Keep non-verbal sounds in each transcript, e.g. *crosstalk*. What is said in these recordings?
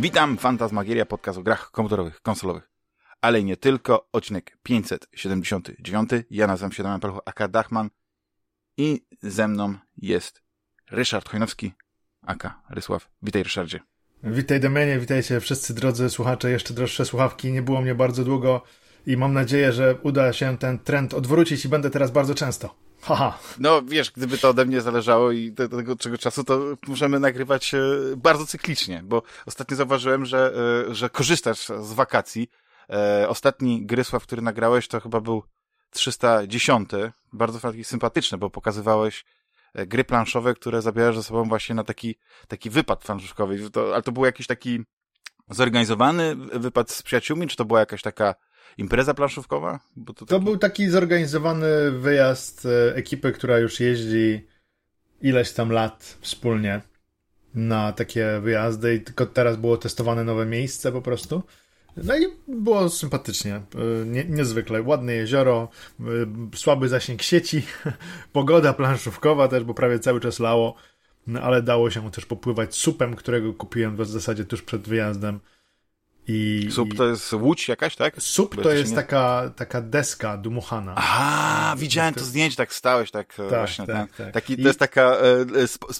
Witam, Fantasmagieria, podcast o grach komputerowych, konsolowych, ale nie tylko, odcinek 579. Ja nazywam się Damian Pelcho, aka Dachman i ze mną jest Ryszard Chojnowski, aka Rysław. Witaj Ryszardzie. Witaj Damianie, witajcie wszyscy drodzy słuchacze, jeszcze droższe słuchawki, nie było mnie bardzo długo i mam nadzieję, że uda się ten trend odwrócić i będę teraz bardzo często. Haha. No wiesz, gdyby to ode mnie zależało i do, do tego czego czasu, to możemy nagrywać e, bardzo cyklicznie, bo ostatnio zauważyłem, że, e, że korzystasz z wakacji. E, ostatni Grysław, który nagrałeś, to chyba był 310. Bardzo taki sympatyczny, bo pokazywałeś gry planszowe, które zabierasz ze sobą właśnie na taki, taki wypad planszówkowy. To, ale to był jakiś taki zorganizowany wypad z przyjaciółmi, czy to była jakaś taka impreza planszówkowa? Bo to, taki... to był taki zorganizowany wyjazd e, ekipy, która już jeździ ileś tam lat wspólnie na takie wyjazdy i tylko teraz było testowane nowe miejsce po prostu. No i było sympatycznie, e, nie, niezwykle. Ładne jezioro, e, słaby zasięg sieci, *laughs* pogoda planszówkowa też, bo prawie cały czas lało, no ale dało się też popływać supem, którego kupiłem w zasadzie tuż przed wyjazdem. I, Sup to jest łódź jakaś, tak? Sup to jest nie... taka, taka deska dmuchana. A, widziałem to, zdjęcie, tak stałeś, tak, tak właśnie. Tak, tak. Taki, I... To jest taka e,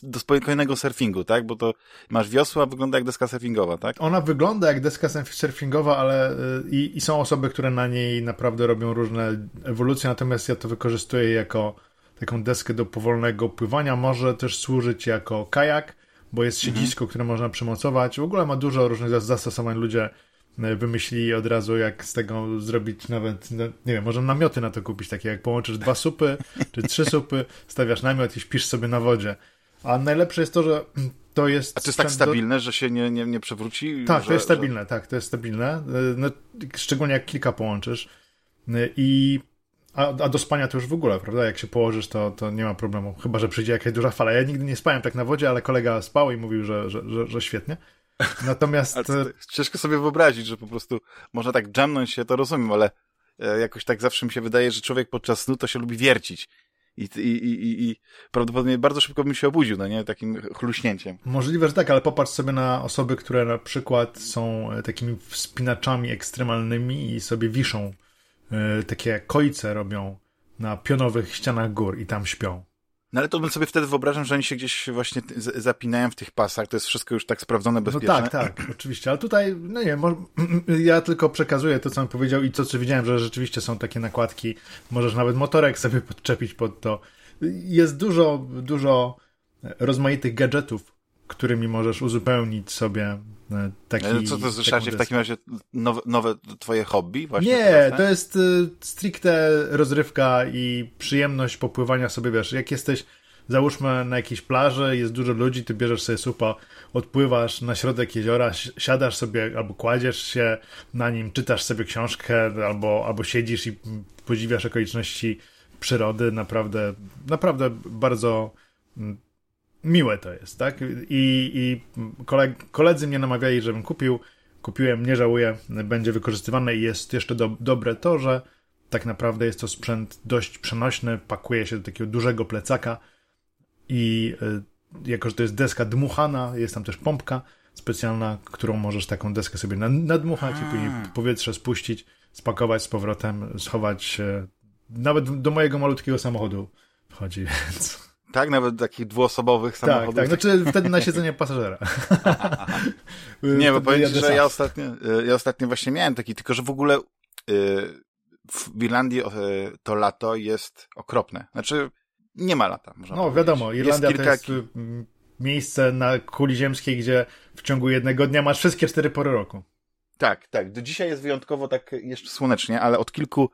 do spokojnego surfingu, tak? Bo to masz wiosła, wygląda jak deska surfingowa, tak? Ona wygląda jak deska surfingowa, ale e, i, i są osoby, które na niej naprawdę robią różne ewolucje, natomiast ja to wykorzystuję jako taką deskę do powolnego pływania. Może też służyć jako kajak, bo jest mhm. siedzisko, mhm. które można przymocować. W ogóle ma dużo różnych zastosowań. Ludzie e, wymyślili od razu, jak z tego zrobić nawet, no, nie wiem, może namioty na to kupić, takie jak połączysz dwa supy, *laughs* czy trzy supy, stawiasz namiot i śpisz sobie na wodzie. A najlepsze jest to, że to jest... A to jest tak stabilne, do... że się nie, nie, nie przewróci? Tak, że, to jest stabilne, że... tak, to jest stabilne. E, no, szczególnie jak kilka połączysz. E, I a, a, do spania to już w ogóle, prawda? Jak się położysz, to, to nie ma problemu. Chyba, że przyjdzie jakaś duża fala. Ja nigdy nie spałem tak na wodzie, ale kolega spał i mówił, że, że, że, że świetnie. *laughs* Natomiast... ciężko sobie wyobrazić, że po prostu można tak jamnąć się, to rozumiem, ale e, jakoś tak zawsze mi się wydaje, że człowiek podczas snu to się lubi wiercić. I, i, i, i prawdopodobnie bardzo szybko bym się obudził, no nie? Takim chluśnięciem. Możliwe, że tak, ale popatrz sobie na osoby, które na przykład są e, takimi wspinaczami ekstremalnymi i sobie wiszą E, takie kojce robią na pionowych ścianach gór i tam śpią. No ale to bym sobie wtedy wyobrażam, że oni się gdzieś właśnie zapinają w tych pasach, to jest wszystko już tak sprawdzone, bezpieczne. No tak, tak, *clears throat* oczywiście, ale tutaj, no nie *clears throat* ja tylko przekazuję to, co on powiedział i to, co widziałem, że rzeczywiście są takie nakładki, możesz nawet motorek sobie *laughs* podczepić pod to. Jest dużo, dużo rozmaitych gadżetów, którymi możesz uzupełnić sobie e, taki... Ale co to jest, w takim razie nowe, nowe twoje hobby? Właśnie Nie, teraz, to jest y, stricte rozrywka i przyjemność popływania sobie, wiesz, jak jesteś załóżmy na jakiejś plaży, jest dużo ludzi, ty bierzesz sobie supa, odpływasz na środek jeziora, siadasz sobie albo kładziesz się na nim, czytasz sobie książkę albo, albo siedzisz i podziwiasz okoliczności przyrody, naprawdę, naprawdę bardzo miłe to jest, tak? I, i koleg, koledzy mnie namawiali, żebym kupił. Kupiłem, nie żałuję, będzie wykorzystywane i jest jeszcze do, dobre to, że tak naprawdę jest to sprzęt dość przenośny, pakuje się do takiego dużego plecaka i y, jako, że to jest deska dmuchana, jest tam też pompka specjalna, którą możesz taką deskę sobie nadmuchać i później powietrze spuścić, spakować z powrotem, schować. Nawet do mojego malutkiego samochodu wchodzi, *laughs* więc... Tak, nawet takich dwuosobowych samochodów. Tak, tak, znaczy wtedy na siedzenie pasażera. *laughs* nie, bo powiem że ja ostatnio, e, ja ostatnio właśnie miałem taki, tylko że w ogóle e, w Irlandii e, to lato jest okropne. Znaczy, nie ma lata, można No, powiedzieć. wiadomo, Irlandia jest kilka... to jest miejsce na kuli ziemskiej, gdzie w ciągu jednego dnia masz wszystkie cztery pory roku. Tak, tak. Do dzisiaj jest wyjątkowo tak jeszcze słonecznie, ale od kilku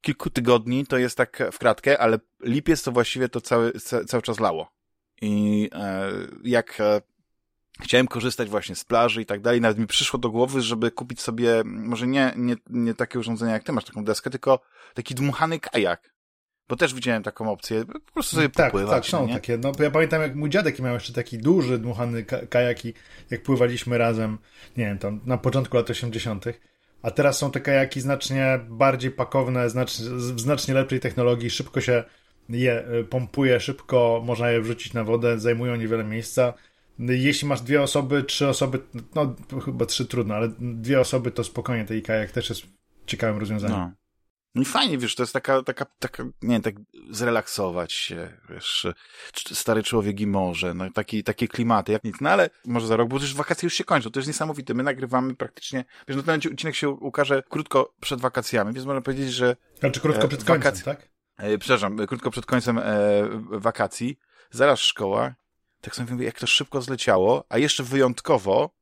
kilku tygodni to jest tak w kratkę, ale lipiec to właściwie to cały, cały czas lało. I e, jak e, chciałem korzystać właśnie z plaży i tak dalej, nawet mi przyszło do głowy, żeby kupić sobie, może nie, nie, nie takie urządzenie jak ty masz, taką deskę, tylko taki dmuchany kajak. Bo też widziałem taką opcję, po prostu sobie tak, popływać. Tak, są nie? takie. No, ja pamiętam, jak mój dziadek miał jeszcze taki duży dmuchany kajak i jak pływaliśmy razem, nie wiem, tam na początku lat 80., a teraz są te kajaki znacznie bardziej pakowne, w znacznie lepszej technologii, szybko się je y, pompuje, szybko można je wrzucić na wodę, zajmują niewiele miejsca. jeśli masz dwie osoby, trzy osoby, no chyba trzy trudno, ale dwie osoby to spokojnie, tej kajak też jest ciekawym rozwiązaniem. No. No i fajnie, wiesz, to jest taka, taka, taka, nie wiem, tak zrelaksować się, wiesz, stary człowiek i morze, no taki, takie klimaty, jak nic, no ale może za rok, bo już wakacje już się kończą, to jest niesamowite, my nagrywamy praktycznie, wiesz, no ten odcinek się ukaże krótko przed wakacjami, więc można powiedzieć, że... Znaczy krótko e, przed końcem, wakac... tak? E, przepraszam, krótko przed końcem e, wakacji, zaraz szkoła, tak sobie mówię, jak to szybko zleciało, a jeszcze wyjątkowo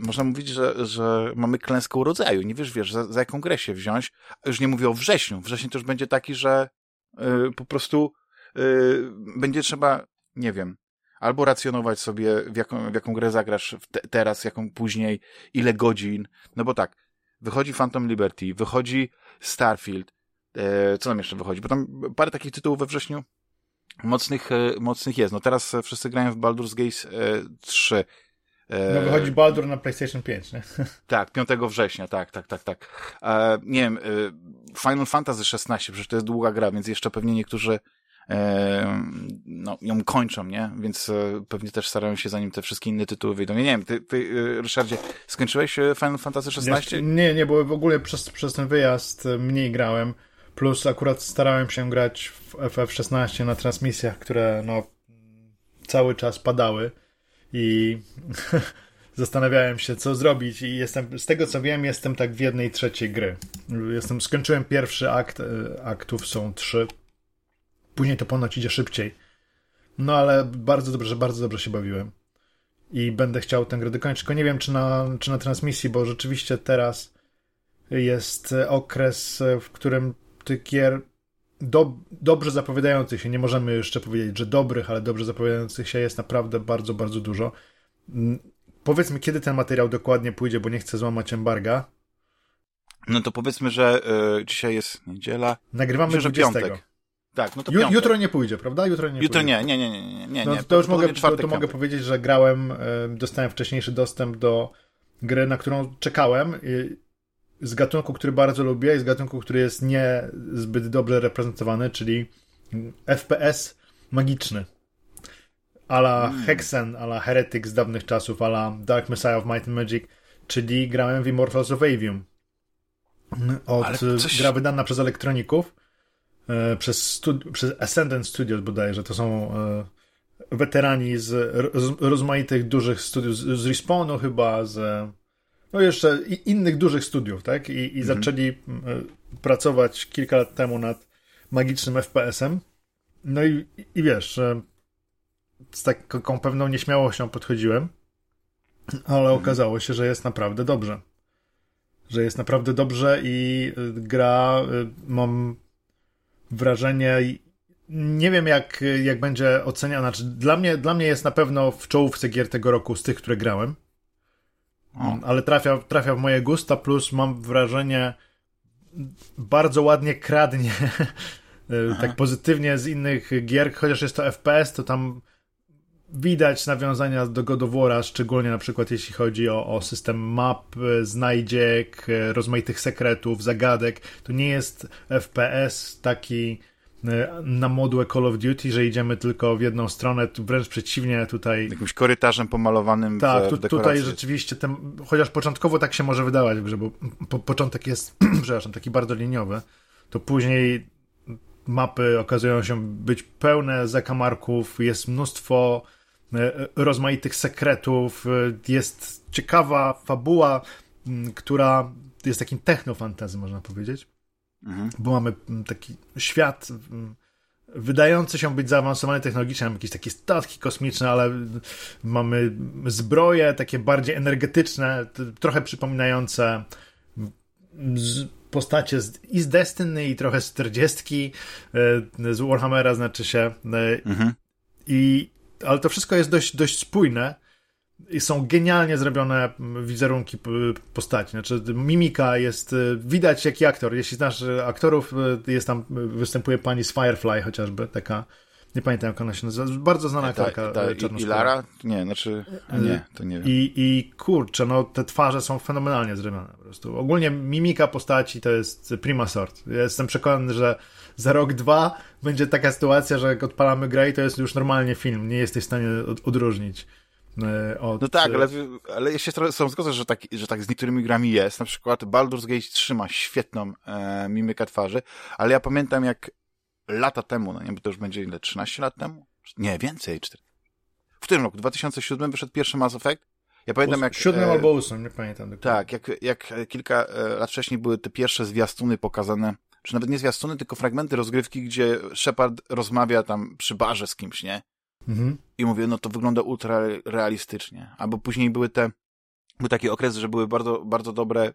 można mówić, że, że mamy klęskę rodzaju. Nie wiesz, wiesz, za, za jaką grę się wziąć. Już nie mówię o wrześniu. Wrzesień też będzie taki, że y, po prostu y, będzie trzeba, nie wiem, albo racjonować sobie, w jaką, w jaką grę zagrasz te, teraz, jaką później, ile godzin. No bo tak, wychodzi Phantom Liberty, wychodzi Starfield, e, co tam jeszcze wychodzi? Bo tam parę takich tytułów we wrześniu mocnych, mocnych jest. No teraz wszyscy grają w Baldur's Gate e, 3. No wychodzi Baldur na PlayStation 5, nie? *laughs* Tak, 5 września, tak, tak, tak, tak. E, nie wiem, e, Final Fantasy XVI, przecież to jest długa gra, więc jeszcze pewnie niektórzy e, no, ją kończą, nie? Więc e, pewnie też starają się zanim te wszystkie inne tytuły wyjdą. Nie, nie wiem, ty, ty e, Ryszardzie, skończyłeś e, Final Fantasy XVI? Nie, nie, bo w ogóle przez, przez ten wyjazd mniej grałem, plus akurat starałem się grać w FF16 na transmisjach, które no cały czas padały i *laughs* zastanawiałem się, co zrobić i jestem, z tego co wiem, jestem tak w jednej trzeciej gry. Jestem, skończyłem pierwszy akt, e, aktów są trzy. Później to ponoć idzie szybciej. No ale bardzo dobrze, bardzo dobrze się bawiłem. I będę chciał tę grę dokończyć, tylko nie wiem, czy na, czy na transmisji, bo rzeczywiście teraz jest okres, w którym tych gier do, dobrze zapowiadających się, nie możemy jeszcze powiedzieć, że dobrych, ale dobrze zapowiadających się jest naprawdę bardzo, bardzo dużo. Mm, powiedzmy, kiedy ten materiał dokładnie pójdzie, bo nie chcę złamać embarga. No to powiedzmy, że y, dzisiaj jest niedziela. Nagrywamy Myślę, 20. Piątek. Tak, no to piątek. Jutro nie pójdzie, prawda? Jutro nie Jutro pójdzie. nie, nie, nie, nie, nie, no, nie. To już mogę, to, to mogę powiedzieć, że grałem, y, dostałem wcześniejszy dostęp do gry, na którą czekałem z gatunku, który bardzo lubię i z gatunku, który jest nie zbyt dobrze reprezentowany, czyli FPS magiczny. Ala mm. Hexen, ala Heretic z dawnych czasów, ala Dark Messiah of Might and Magic, czyli grałem w Immortals of Avium. Od coś... gra wydana przez elektroników, e, przez, studi- przez Ascendant Studios bodajże, to są e, weterani z, z rozmaitych dużych studiów, z, z Respawnu chyba, z no jeszcze innych dużych studiów, tak? I, i mhm. zaczęli e, pracować kilka lat temu nad magicznym FPS-em. No i, i wiesz, z taką pewną nieśmiałością podchodziłem, ale mhm. okazało się, że jest naprawdę dobrze. Że jest naprawdę dobrze i e, gra, e, mam wrażenie, nie wiem jak, jak będzie oceniana. Znaczy, dla, mnie, dla mnie jest na pewno w czołówce gier tego roku z tych, które grałem. O. Ale trafia, trafia w moje gusta, plus mam wrażenie, bardzo ładnie kradnie *laughs* Aha. tak pozytywnie z innych gier, chociaż jest to FPS, to tam widać nawiązania do God of War'a, szczególnie na przykład jeśli chodzi o, o system map, znajdziek, rozmaitych sekretów, zagadek. To nie jest FPS taki E, na modłę Call of Duty, że idziemy tylko w jedną stronę, wręcz przeciwnie tutaj. Jakimś korytarzem pomalowanym tak, w, w tutaj rzeczywiście, ten, chociaż początkowo tak się może wydawać bo po, początek jest, *clears throat* przepraszam, taki bardzo liniowy, to później mapy okazują się być pełne zakamarków, jest mnóstwo e, rozmaitych sekretów, e, jest ciekawa fabuła, która jest takim technofantazy, można powiedzieć. Mhm. Bo mamy mm, taki świat mm, wydający się być zaawansowany technologicznie, mamy jakieś takie statki kosmiczne, ale mamy zbroje takie bardziej energetyczne, trochę przypominające postacie z, i z Destiny i trochę z 40 e, z Warhammera znaczy się e, mhm. i ale to wszystko jest dość, dość spójne i są genialnie zrobione wizerunki postaci. Znaczy, mimika jest, y, widać jaki aktor. Jeśli znasz y, aktorów, y, jest tam, występuje pani z Firefly chociażby, taka, nie pamiętam jak ona się nazywa, bardzo znana aktorka ta, ta, I Lara? Nie, znaczy, nie, to nie wiem. I, I kurczę, no te twarze są fenomenalnie zrobione po prostu. Ogólnie mimika postaci to jest prima sort. Ja jestem przekonany, że za rok, dwa będzie taka sytuacja, że jak odpalamy grę i to jest już normalnie film, nie jesteś w stanie od, odróżnić od... No tak, ale, ale ja się sam zgodzę, że tak, że tak z niektórymi grami jest. Na przykład Baldur's Gate 3 ma świetną e, mimikę twarzy, ale ja pamiętam jak lata temu, no nie, bo to już będzie ile, 13 lat temu? Nie, więcej, 4. W którym roku? W 2007 wyszedł pierwszy Mass Effect? Ja pamiętam jak... Siódmym e, albo ósmym, nie pamiętam dokładnie. Tak, jak, jak kilka e, lat wcześniej były te pierwsze zwiastuny pokazane, czy nawet nie zwiastuny, tylko fragmenty rozgrywki, gdzie Shepard rozmawia tam przy barze z kimś, nie? Mhm. I mówię, no to wygląda ultra realistycznie. Albo później były te, był taki okres, że były bardzo, bardzo dobre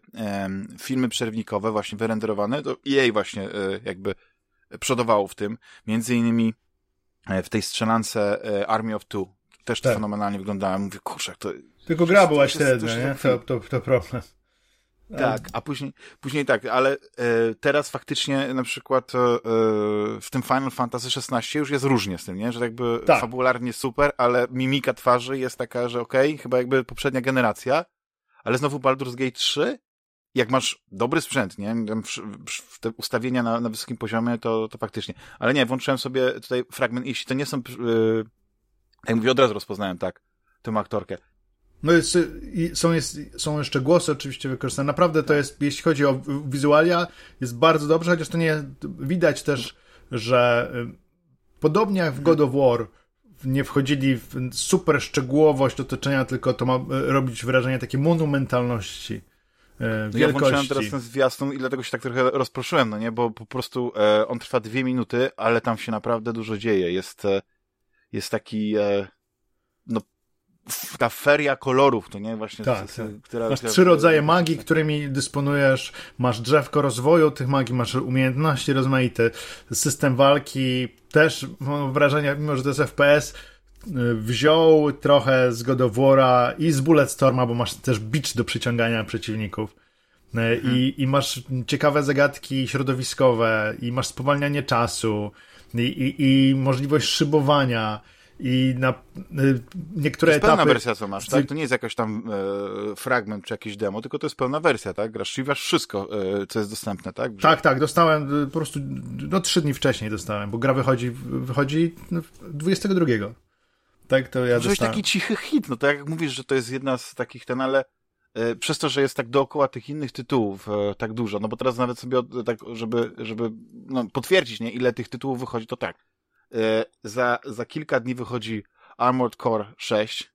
filmy przerwnikowe, właśnie wyrenderowane, to jej właśnie e, jakby przodowało w tym. Między innymi e, w tej strzelance e, Army of Two. Też to tak. fenomenalnie wyglądało. Mówię, kurczę, to... Tylko gra była średnia, nie? To, to, to problem. Tak, a później, później tak, ale e, teraz faktycznie na przykład e, w tym Final Fantasy XVI już jest różnie z tym, nie? Że jakby tak. fabularnie super, ale mimika twarzy jest taka, że okej, okay, chyba jakby poprzednia generacja, ale znowu Baldur's Gate 3, jak masz dobry sprzęt, nie? Te ustawienia na, na wysokim poziomie, to, to faktycznie. Ale nie, włączyłem sobie tutaj fragment, jeśli to nie są, yy, jak mówię, od razu rozpoznałem, tak, tę aktorkę. No jest, są, jest, są jeszcze głosy oczywiście wykorzystane. Naprawdę to jest, jeśli chodzi o wizualia, jest bardzo dobrze, chociaż to nie widać też, że y, podobnie jak w God of War nie wchodzili w super szczegółowość otoczenia, tylko to ma y, robić wrażenie takiej monumentalności. E, no ja włączyłem teraz ten zwiastun i dlatego się tak trochę rozproszyłem, no nie, bo po prostu e, on trwa dwie minuty, ale tam się naprawdę dużo dzieje. Jest, e, jest taki, e, no, ta feria kolorów, to nie, właśnie. Tak, tak. Która, masz która... trzy rodzaje magii, którymi dysponujesz, masz drzewko rozwoju tych magii, masz umiejętności rozmaite, system walki, też mam wrażenie, mimo że to jest FPS, wziął trochę z God of War'a i z Bulletstorma, bo masz też bicz do przyciągania przeciwników. E, I, hmm. I masz ciekawe zagadki środowiskowe, i masz spowalnianie czasu, i, i, i możliwość szybowania, i na y, niektóre to jest etapy... pełna wersja, co masz, tak? To nie jest jakiś tam e, fragment czy jakieś demo, tylko to jest pełna wersja, tak? Grasz, czyli wszystko, e, co jest dostępne, tak? Że... Tak, tak, dostałem y, po prostu, no trzy dni wcześniej dostałem, bo gra wychodzi, wychodzi 22. Tak, to ja Może taki cichy hit, no to jak mówisz, że to jest jedna z takich ten, ale e, przez to, że jest tak dookoła tych innych tytułów e, tak dużo, no bo teraz nawet sobie od, tak, żeby, żeby no, potwierdzić, nie, ile tych tytułów wychodzi, to tak. E, za, za kilka dni wychodzi Armored Core 6,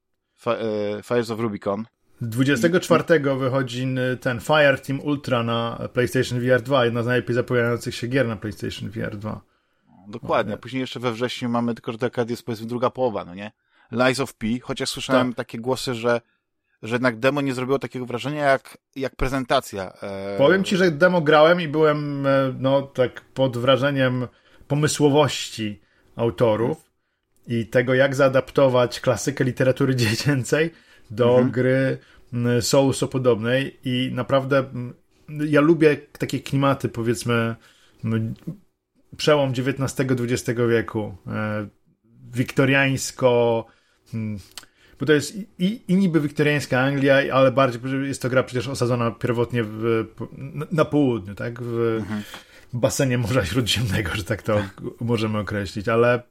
Fires of Rubicon. 24 I... wychodzi ten Fire Team Ultra na PlayStation VR 2, jedna z najlepiej zapowiadających się gier na PlayStation VR 2. Dokładnie. A później jeszcze we wrześniu mamy tylko, że dekad jest powiedzmy druga połowa, no nie? Lies of P, chociaż słyszałem tak. takie głosy, że, że jednak demo nie zrobiło takiego wrażenia jak, jak prezentacja. E... Powiem ci, że demo grałem i byłem e, no tak pod wrażeniem pomysłowości autorów i tego, jak zaadaptować klasykę literatury *laughs* dziecięcej do mhm. gry Souls-podobnej i naprawdę ja lubię takie klimaty, powiedzmy przełom XIX-XX wieku, e, wiktoriańsko, bo to jest i, i niby wiktoriańska Anglia, ale bardziej jest to gra przecież osadzona pierwotnie w, na południu, tak? W mhm. Basenie Morza Śródziemnego, że tak to możemy określić, ale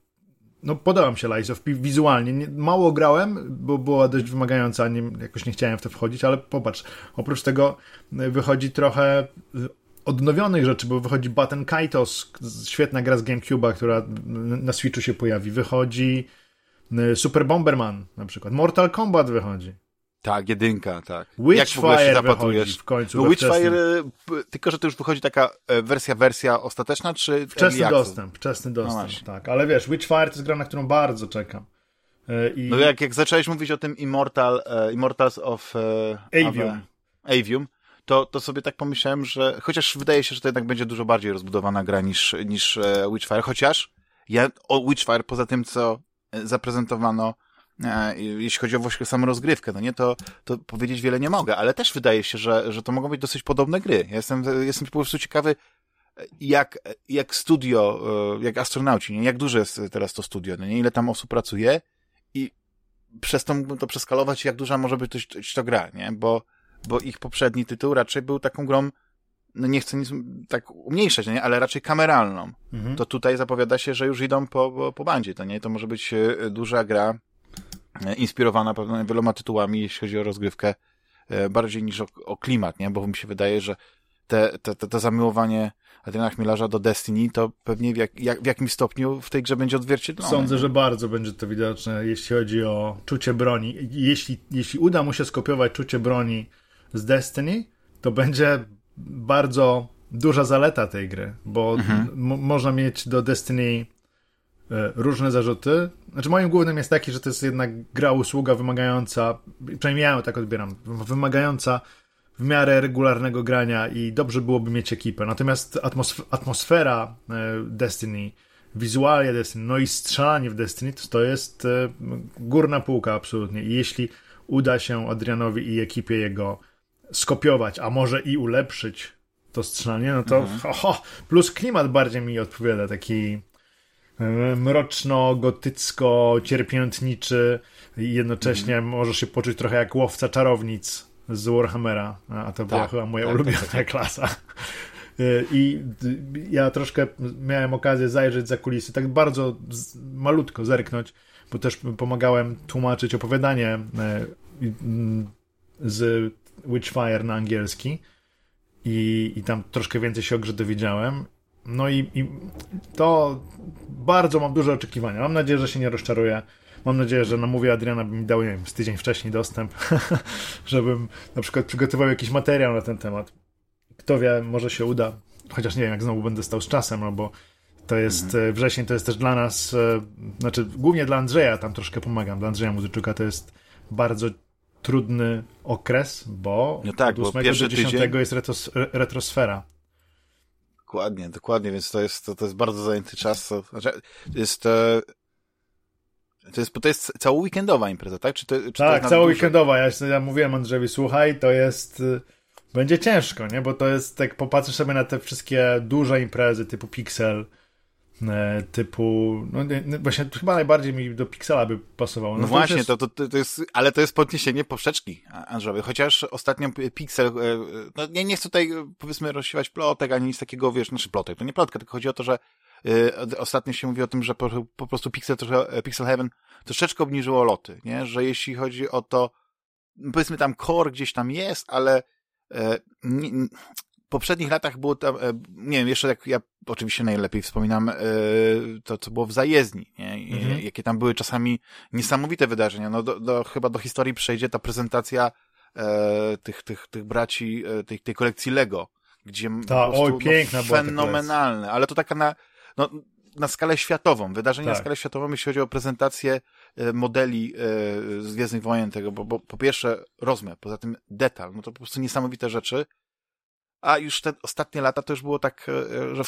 no podoba mi się Lies of P wizualnie. Nie, mało grałem, bo była dość wymagająca, nie, jakoś nie chciałem w to wchodzić, ale popatrz, oprócz tego wychodzi trochę odnowionych rzeczy, bo wychodzi Button Kaitos, świetna gra z GameCube'a, która na Switchu się pojawi. Wychodzi y, Super Bomberman na przykład. Mortal Kombat wychodzi. Tak, jedynka, tak. Witchfire wychodzi w końcu. No Witchfire, tylko że to już wychodzi taka e, wersja, wersja ostateczna, czy Wczesny dostęp, wczesny no dostęp, no tak. Ale wiesz, Witchfire to jest gra, na którą bardzo czekam. E, I... No jak, jak zacząłeś mówić o tym Immortal, uh, Immortals of... Uh, Avium. Avium, to, to sobie tak pomyślałem, że chociaż wydaje się, że to jednak będzie dużo bardziej rozbudowana gra niż, niż e, Witchfire, chociaż ja o Witchfire, poza tym, co zaprezentowano, jeśli chodzi o samą rozgrywkę, no nie, to, to powiedzieć wiele nie mogę, ale też wydaje się, że, że to mogą być dosyć podobne gry. Ja jestem, jestem po prostu ciekawy, jak, jak studio, jak astronauci, nie? jak duże jest teraz to studio, no nie? ile tam osób pracuje i przez to mógłbym to przeskalować, jak duża może być to, to gra, nie? Bo bo ich poprzedni tytuł raczej był taką grą, no nie chcę nic tak umniejszać, nie? ale raczej kameralną. Mhm. To tutaj zapowiada się, że już idą po, po, po bandzie, to nie? To może być e, duża gra inspirowana pewnie wieloma tytułami, jeśli chodzi o rozgrywkę, bardziej niż o, o klimat, nie? Bo mi się wydaje, że te, te, te, te zamiłowanie Adriana Chmielarza do Destiny, to pewnie w, jak, jak, w jakimś stopniu w tej grze będzie odzwierciedlone. Sądzę, że bardzo będzie to widoczne, jeśli chodzi o czucie broni. Jeśli, jeśli uda mu się skopiować czucie broni z Destiny, to będzie bardzo duża zaleta tej gry, bo mhm. można mieć do Destiny e, różne zarzuty. Znaczy moim głównym jest taki, że to jest jednak gra usługa wymagająca, przynajmniej ja tak odbieram, wymagająca w miarę regularnego grania i dobrze byłoby mieć ekipę. Natomiast atmosf atmosfera e, Destiny, wizualia Destiny, no i strzelanie w Destiny to jest e, górna półka absolutnie. I jeśli uda się Adrianowi i ekipie jego skopiować, a może i ulepszyć to strzelanie, no to mhm. oho, plus klimat bardziej mi odpowiada, taki e, mroczno-gotycko-cierpiętniczy i jednocześnie mhm. możesz się poczuć trochę jak łowca czarownic z Warhammera, a to była tak, chyba moja tak, ulubiona tak, tak. klasa. Y, I ja troszkę miałem okazję zajrzeć za kulisy, tak bardzo malutko zerknąć, bo też pomagałem tłumaczyć opowiadanie y, z Witchfire na angielski i, i tam troszkę więcej się o grze dowiedziałem. No i, i to bardzo mam duże oczekiwania. Mam nadzieję, że się nie rozczaruję. Mam nadzieję, że namówię Adriana, by mi dał, nie wiem, z tydzień wcześniej dostęp, *laughs* żebym na przykład przygotował jakiś materiał na ten temat. Kto wie, może się uda, chociaż nie wiem, jak znowu będę stał z czasem, no bo to jest, mhm. E, wrzesień to jest też dla nas, e, znaczy głównie dla Andrzeja, tam troszkę pomagam, dla Andrzeja Muzyczuka to jest bardzo trudny okres, bo no tak, od 8 do 10 tydzień... jest retros, retrosfera. Dokładnie, dokładnie, więc to jest, to, to jest bardzo zajęty czas. To, znaczy, jest e, to jest, to jest cała weekendowa impreza, tak? Czy to, czy tak, cała weekendowa. Ja, ja mówiłem Andrzejowi, słuchaj, to jest... Y, będzie ciężko, nie? Bo to jest, jak popatrzysz sobie na te wszystkie duże imprezy typu Pixel, typu, no właśnie chyba najbardziej mi do Pixela by pasowało. No, no właśnie, jest... to, to, to jest, ale to jest podniesienie poprzeczki Andrzejowi, chociaż ostatnio Pixel, e, no nie, nie chcę tutaj powiedzmy rozsiewać plotek, ani nic takiego, wiesz, znaczy plotek, to nie plotka, tylko chodzi o to, że Y, ostatnio się mówi o tym, że po, po prostu Pixel, trochę, Pixel Heaven troszeczkę obniżyło loty, nie? Że jeśli chodzi o to, powiedzmy tam core gdzieś tam jest, ale e, nie, poprzednich latach było tam, e, nie wiem, jeszcze jak ja oczywiście najlepiej wspominam e, to, co było w zajezdni, nie? Mhm. Jakie tam były czasami niesamowite wydarzenia. No do, do, chyba do historii przejdzie ta prezentacja e, tych, tych, tych braci, e, tej, tej kolekcji Lego, gdzie ta, prostu, oj, piękna no, fenomenalne, ale to taka na, no, na skalę światową, wydarzenie tak. na skalę światową, jeśli chodzi o prezentację modeli z Gwiezdnych Wojen tego, bo, bo po pierwsze rozmiar, poza tym detal, no to po prostu niesamowite rzeczy, a już te ostatnie lata to już było tak, e, że,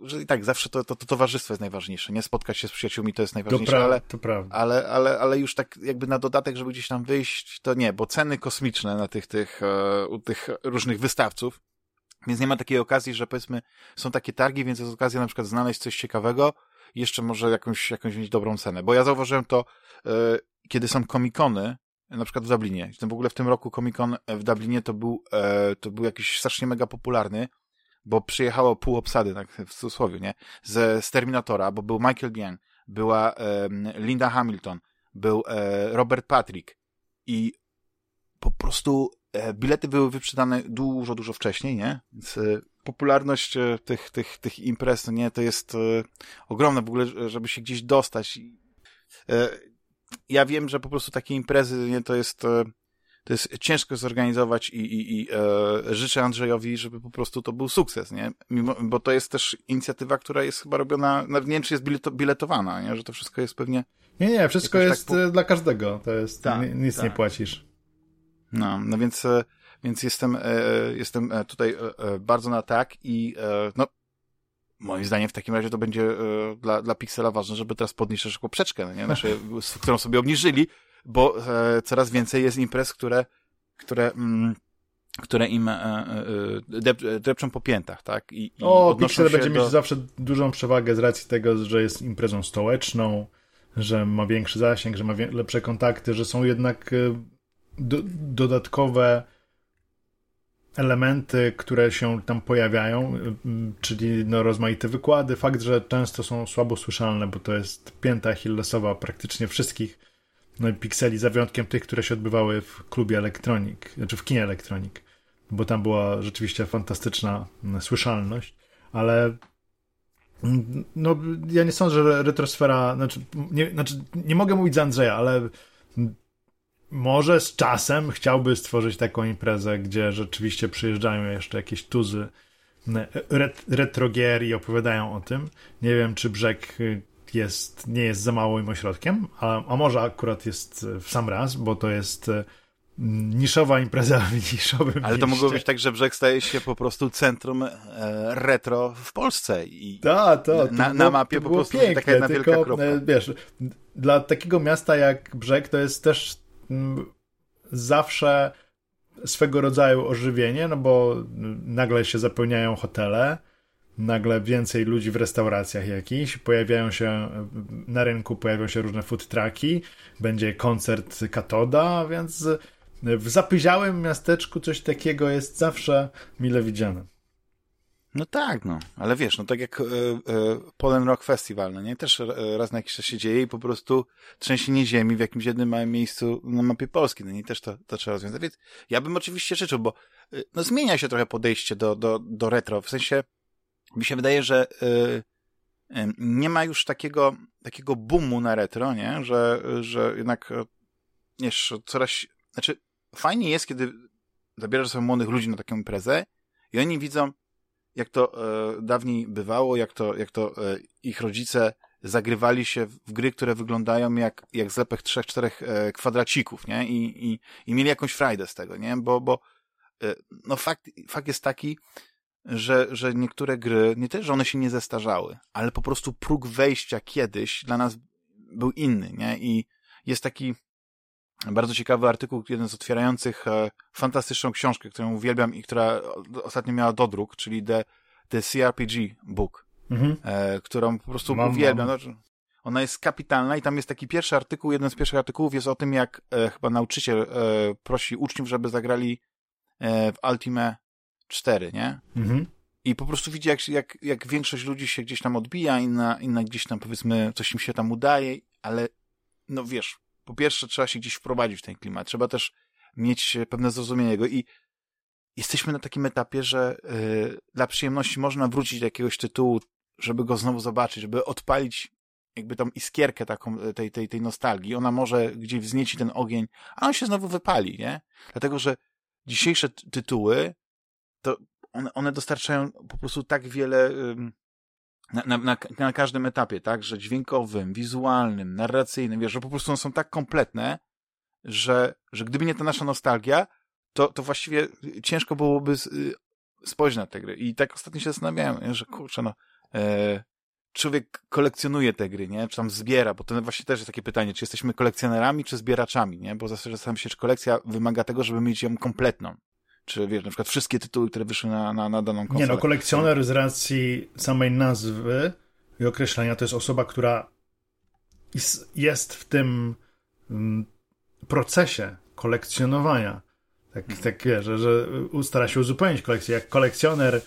że i tak zawsze to, to, to towarzystwo jest najważniejsze, nie spotkać się z przyjaciółmi to jest najważniejsze, to ale, to prawda. Ale, ale, ale już tak jakby na dodatek, żeby gdzieś tam wyjść, to nie, bo ceny kosmiczne na tych, tych, u tych różnych wystawców, więc nie ma takiej okazji, że powiedzmy są takie targi, więc jest okazja na przykład znaleźć coś ciekawego jeszcze może jakąś, jakąś mieć dobrą cenę. Bo ja zauważyłem to, yy, kiedy są komikony, na przykład w Dublinie. W ogóle w tym roku komikon w Dublinie to był, yy, to był jakiś strasznie mega popularny, bo przyjechało pół obsady, tak w cudzysłowie, nie? Z, z Terminatora, bo był Michael Biehn, była yy, Linda Hamilton, był Robert Patrick i po prostu E, bilety były wyprzedane dużo, dużo wcześniej, nie? Więc e, popularność e, tych, tych, tych imprez, no nie, to jest ogromna w ogóle, żeby się gdzieś dostać. Ja wiem, że po prostu takie imprezy, nie, to jest, to jest ciężko zorganizować i, i, i e, życzę Andrzejowi, żeby po prostu to był sukces, nie? Mimo, bo to jest też inicjatywa, która jest chyba robiona, nawet nie wiem, czy jest bileto, biletowana, nie? Że to wszystko jest pewnie... Nie, nie, wszystko tak jest tak po... dla każdego, to jest, tak, nic tak. nie płacisz. No, no więc, e, więc jestem, e, jestem e, tutaj bardzo na tak i no, moim zdaniem w takim razie to będzie dla, dla Pixela ważne, żeby teraz podnieść troszkę poprzeczkę, no nie? Znaczy, którą sobie obniżyli, bo coraz więcej jest imprez, które, które, mm, które im dep depczą po piętach, tak? I, i o, Pixel będzie do... mieć zawsze dużą przewagę z racji tego, że jest imprezą stołeczną, że ma większy zasięg, że ma lepsze kontakty, że są jednak do, dodatkowe elementy, które się tam pojawiają, czyli no, rozmaite wykłady. Fakt, że często są słabo słyszalne, bo to jest pięta Achillesowa praktycznie wszystkich no, pikseli, za wyjątkiem tych, które się odbywały w klubie Electronic, znaczy w kinie Electronic, bo tam była rzeczywiście fantastyczna mm, słyszalność, ale mm, no, ja nie sądzę, że retrosfera, znaczy nie, znaczy nie mogę mówić za Andrzeja, ale może z czasem chciałby stworzyć taką imprezę, gdzie rzeczywiście przyjeżdżają jeszcze jakieś tuzy ret retrogier i opowiadają o tym. Nie wiem, czy brzeg jest, nie jest za małym ośrodkiem, a, a może akurat jest w sam raz, bo to jest e, niszowa impreza w *laughs* niszowym Ale to mogło być tak, że brzeg staje się po prostu centrum e, retro w Polsce i Ta, to, na, na mapie po prostu piękne, taka jedna tylko, wielka kropka. E, wiesz, dla takiego miasta jak brzeg to jest też zawsze swego rodzaju ożywienie, no bo nagle się zapełniają hotele, nagle więcej ludzi w restauracjach jakichś, pojawiają się na rynku, pojawią się różne food trucki, będzie koncert Katoda, więc w zapyziałym miasteczku coś takiego jest zawsze mile widziane. No tak, no, ale wiesz, no tak jak e, e, Polen Rock Festival, no nie, też e, raz na jakiś czas się dzieje i po prostu trzęsienie ziemi w jakimś jednym małym miejscu na mapie Polski, no nie, też to, to trzeba rozwiązać. Więc ja bym oczywiście życzył, bo e, no zmienia się trochę podejście do, do, do retro, w sensie mi się wydaje, że y, y, nie ma już takiego, takiego boomu na retro, nie? Że, że jednak e, wiesz, coraz, znaczy fajnie jest, kiedy zabierasz sobie młodych ludzi na taką imprezę i oni widzą, jak to e, dawniej bywało, jak to, jak to e, ich rodzice zagrywali się w gry, które wyglądają jak, jak zlepek trzech, czterech e, kwadracików, nie? I, i, I mieli jakąś frajdę z tego, nie? Bo, bo e, no fakt, fakt jest taki, że, że niektóre gry, nie też, że one się nie zestarzały, ale po prostu próg wejścia kiedyś dla nas był inny, nie? I jest taki bardzo ciekawy artykuł, jeden z otwierających e, fantastyczną książkę, którą uwielbiam i która ostatnio miała dodruk, czyli The, the CRPG Book, mhm. e, którą po prostu mam, uwielbiam. Mam. No, ona jest kapitalna i tam jest taki pierwszy artykuł, jeden z pierwszych artykułów jest o tym, jak e, chyba nauczyciel e, prosi uczniów, żeby zagrali e, w Ultimate 4, nie? Mhm. I po prostu widzi, jak, jak, jak większość ludzi się gdzieś tam odbija, inna, inna gdzieś tam, powiedzmy, coś im się tam udaje, ale no wiesz, po pierwsze trzeba się gdzieś wprowadzić w ten klimat, trzeba też mieć pewne zrozumienie jego i jesteśmy na takim etapie, że yy, dla przyjemności można wrócić do jakiegoś tytułu, żeby go znowu zobaczyć, żeby odpalić jakby tą iskierkę taką y, tej, tej, tej nostalgii. Ona może gdzieś wznieci ten ogień, a on się znowu wypali, nie? Dlatego, że dzisiejsze tytuły to one, one dostarczają po prostu tak wiele na, na, na, na każdym etapie, tak, że dźwiękowym, wizualnym, narracyjnym, wiesz, że po prostu one są tak kompletne, że, że gdyby nie ta nasza nostalgia, to, to właściwie ciężko byłoby y, spojrzeć na te gry. I tak ostatnio się zastanawiałem, że kurczę, no, e, człowiek kolekcjonuje te gry, nie? Czy tam zbiera, bo to właśnie też jest takie pytanie, czy jesteśmy kolekcjonerami, czy zbieraczami, nie? Bo zastanawiam się, czy kolekcja wymaga tego, żeby mieć ją kompletną. Czy wiesz, na przykład wszystkie tytuły, które wyszły na, na, na daną konsolę. Nie no, kolekcjoner z racji samej nazwy i określenia to jest osoba, która jest w tym mm, procesie kolekcjonowania. Tak, hmm. tak wiesz, że, że stara się uzupełnić kolekcję. Jak kolekcjoner y,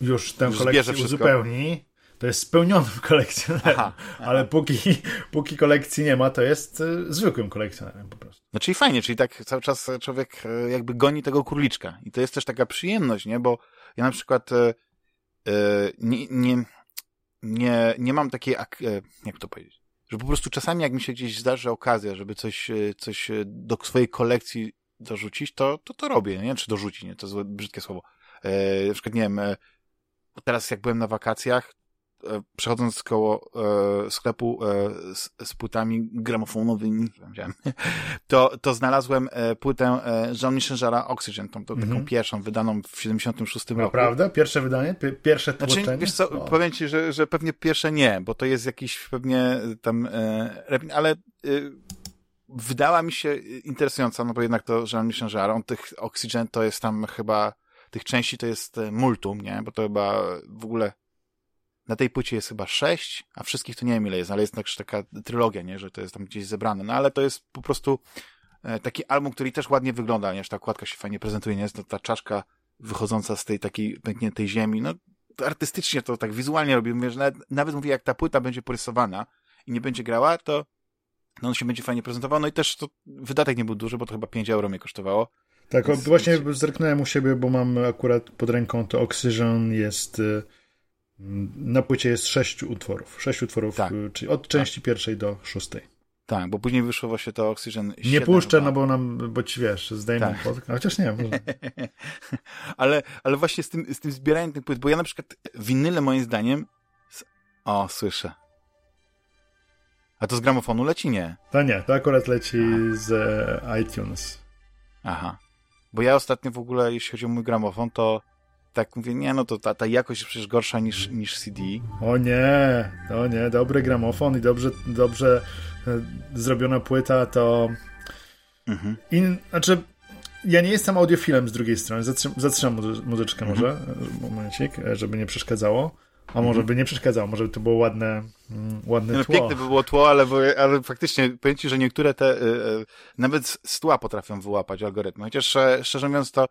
już tę już kolekcję uzupełni, to jest spełnionym *laughs* kolekcjonerem. Aha, aha. Ale póki, póki kolekcji nie ma, to jest y, zwykłym kolekcjonerem po prostu. No czyli fajnie, czyli tak cały czas człowiek e, jakby goni tego króliczka. I to jest też taka przyjemność, nie? Bo ja na przykład e, nie, nie, nie, nie mam takiej, jak to powiedzieć, że po prostu czasami jak mi się gdzieś zdarzy okazja, żeby coś, coś do swojej kolekcji dorzucić, to to, to robię, nie? Czy dorzucić, nie? To jest brzydkie słowo. Na przykład, nie wiem, teraz jak byłem na wakacjach, przechodząc koło e, sklepu e, z, z płytami gramofonowymi, *laughs* to, to znalazłem e, płytę e, Jean-Michel Jarre Oxygen, tą, tą, mm -hmm. taką mhm. pierwszą, wydaną w 76 roku. Naprawdę? Pierwsze wydanie? pierwsze tłoczenie? Znaczy, wiesz co, o. powiem ci, że, że pewnie pierwsze nie, bo to jest jakiś pewnie tam, e, ale e, wydała mi się interesująca, no bo jednak to Jean-Michel Jarre, on tych Oxygen to jest tam chyba, tych części to jest multum, nie? Bo to chyba w ogóle na tej płycie jest chyba sześć, a wszystkich to nie wiem ile jest, ale jest też taka trylogia, nie, że to jest tam gdzieś zebrane. No ale to jest po prostu e, taki album, który też ładnie wygląda, nie, że ta okładka się fajnie prezentuje, nie, jest to ta czaszka wychodząca z tej takiej pękniętej ziemi, no artystycznie to tak wizualnie robi, mówię, że nawet, nawet mówię, jak ta płyta będzie porysowana i nie będzie grała, to no on się będzie fajnie prezentował, no i też to wydatek nie był duży, bo to chyba 5 euro mnie kosztowało. Tak, Więc... właśnie zerknąłem u siebie, bo mam akurat pod ręką to Oxygen jest y, na płycie jest sześć utworów. Sześć utworów, tak. Y, czyli od części tak. pierwszej do szóstej. Tak, bo później wyszło właśnie to Oxygen 7. Nie puszczę, no bo nam, bo ci wiesz, zdejmę tak. podcast. Chociaż nie, może. *laughs* ale, ale właśnie z tym, z tym zbieraniem tych płyt, bo ja na przykład winyle moim zdaniem o, słyszę. A to z gramofonu leci? Nie. To nie, to akurat leci Aha. z iTunes. Aha. Bo ja ostatnio w ogóle, jeśli chodzi o mój gramofon, to tak mówię, nie, no to ta, ta jakość jest przecież gorsza niż, niż CD. O nie, to nie, dobry gramofon i dobrze, dobrze e, zrobiona płyta to... Mhm. In, znaczy, ja nie jestem audiofilem z drugiej strony, zatrzymam, zatrzymam muzyczkę mhm. może, momencik, e, żeby nie przeszkadzało. A może mhm. by nie przeszkadzało, może by to było ładne, mm, ładne no, tło. Piękne by było tło, ale, ale faktycznie powiem ci, że niektóre te y, y, nawet z tła potrafią wyłapać algorytmy. Chociaż szczerze mówiąc to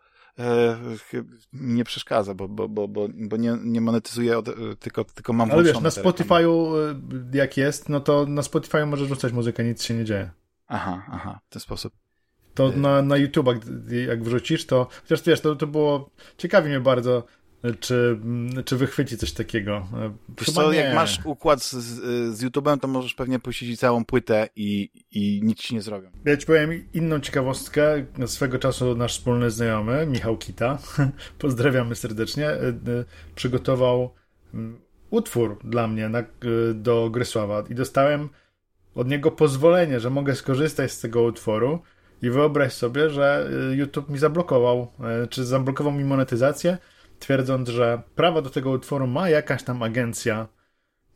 nie przeszkadza, bo, bo, bo, bo, nie, nie monetyzuję, tylko, tylko mam Ale wiesz, na Spotify'u jak jest, no to na Spotify'u możesz rzucać muzykę, nic się nie dzieje. Aha, aha, w ten sposób. To na, na YouTube'a, jak wrzucisz, to chociaż wiesz, to, to było ciekawi mnie bardzo czy, czy wychwyci coś takiego? Wiesz co, jak masz układ z, z YouTube'em, to możesz pewnie puścić całą płytę i, i nic ci nie zrobią. Ja ci powiem inną ciekawostkę. Swego czasu nasz wspólny znajomy, Michał Kita, *laughs* pozdrawiamy serdecznie, e, e, przygotował mm, utwór dla mnie na, e, do Grysława i dostałem od niego pozwolenie, że mogę skorzystać z tego utworu i wyobraź sobie, że YouTube mi zablokował, czy zablokował mi monetyzację, twierdząc, że prawo do tego utworu ma jakaś tam agencja,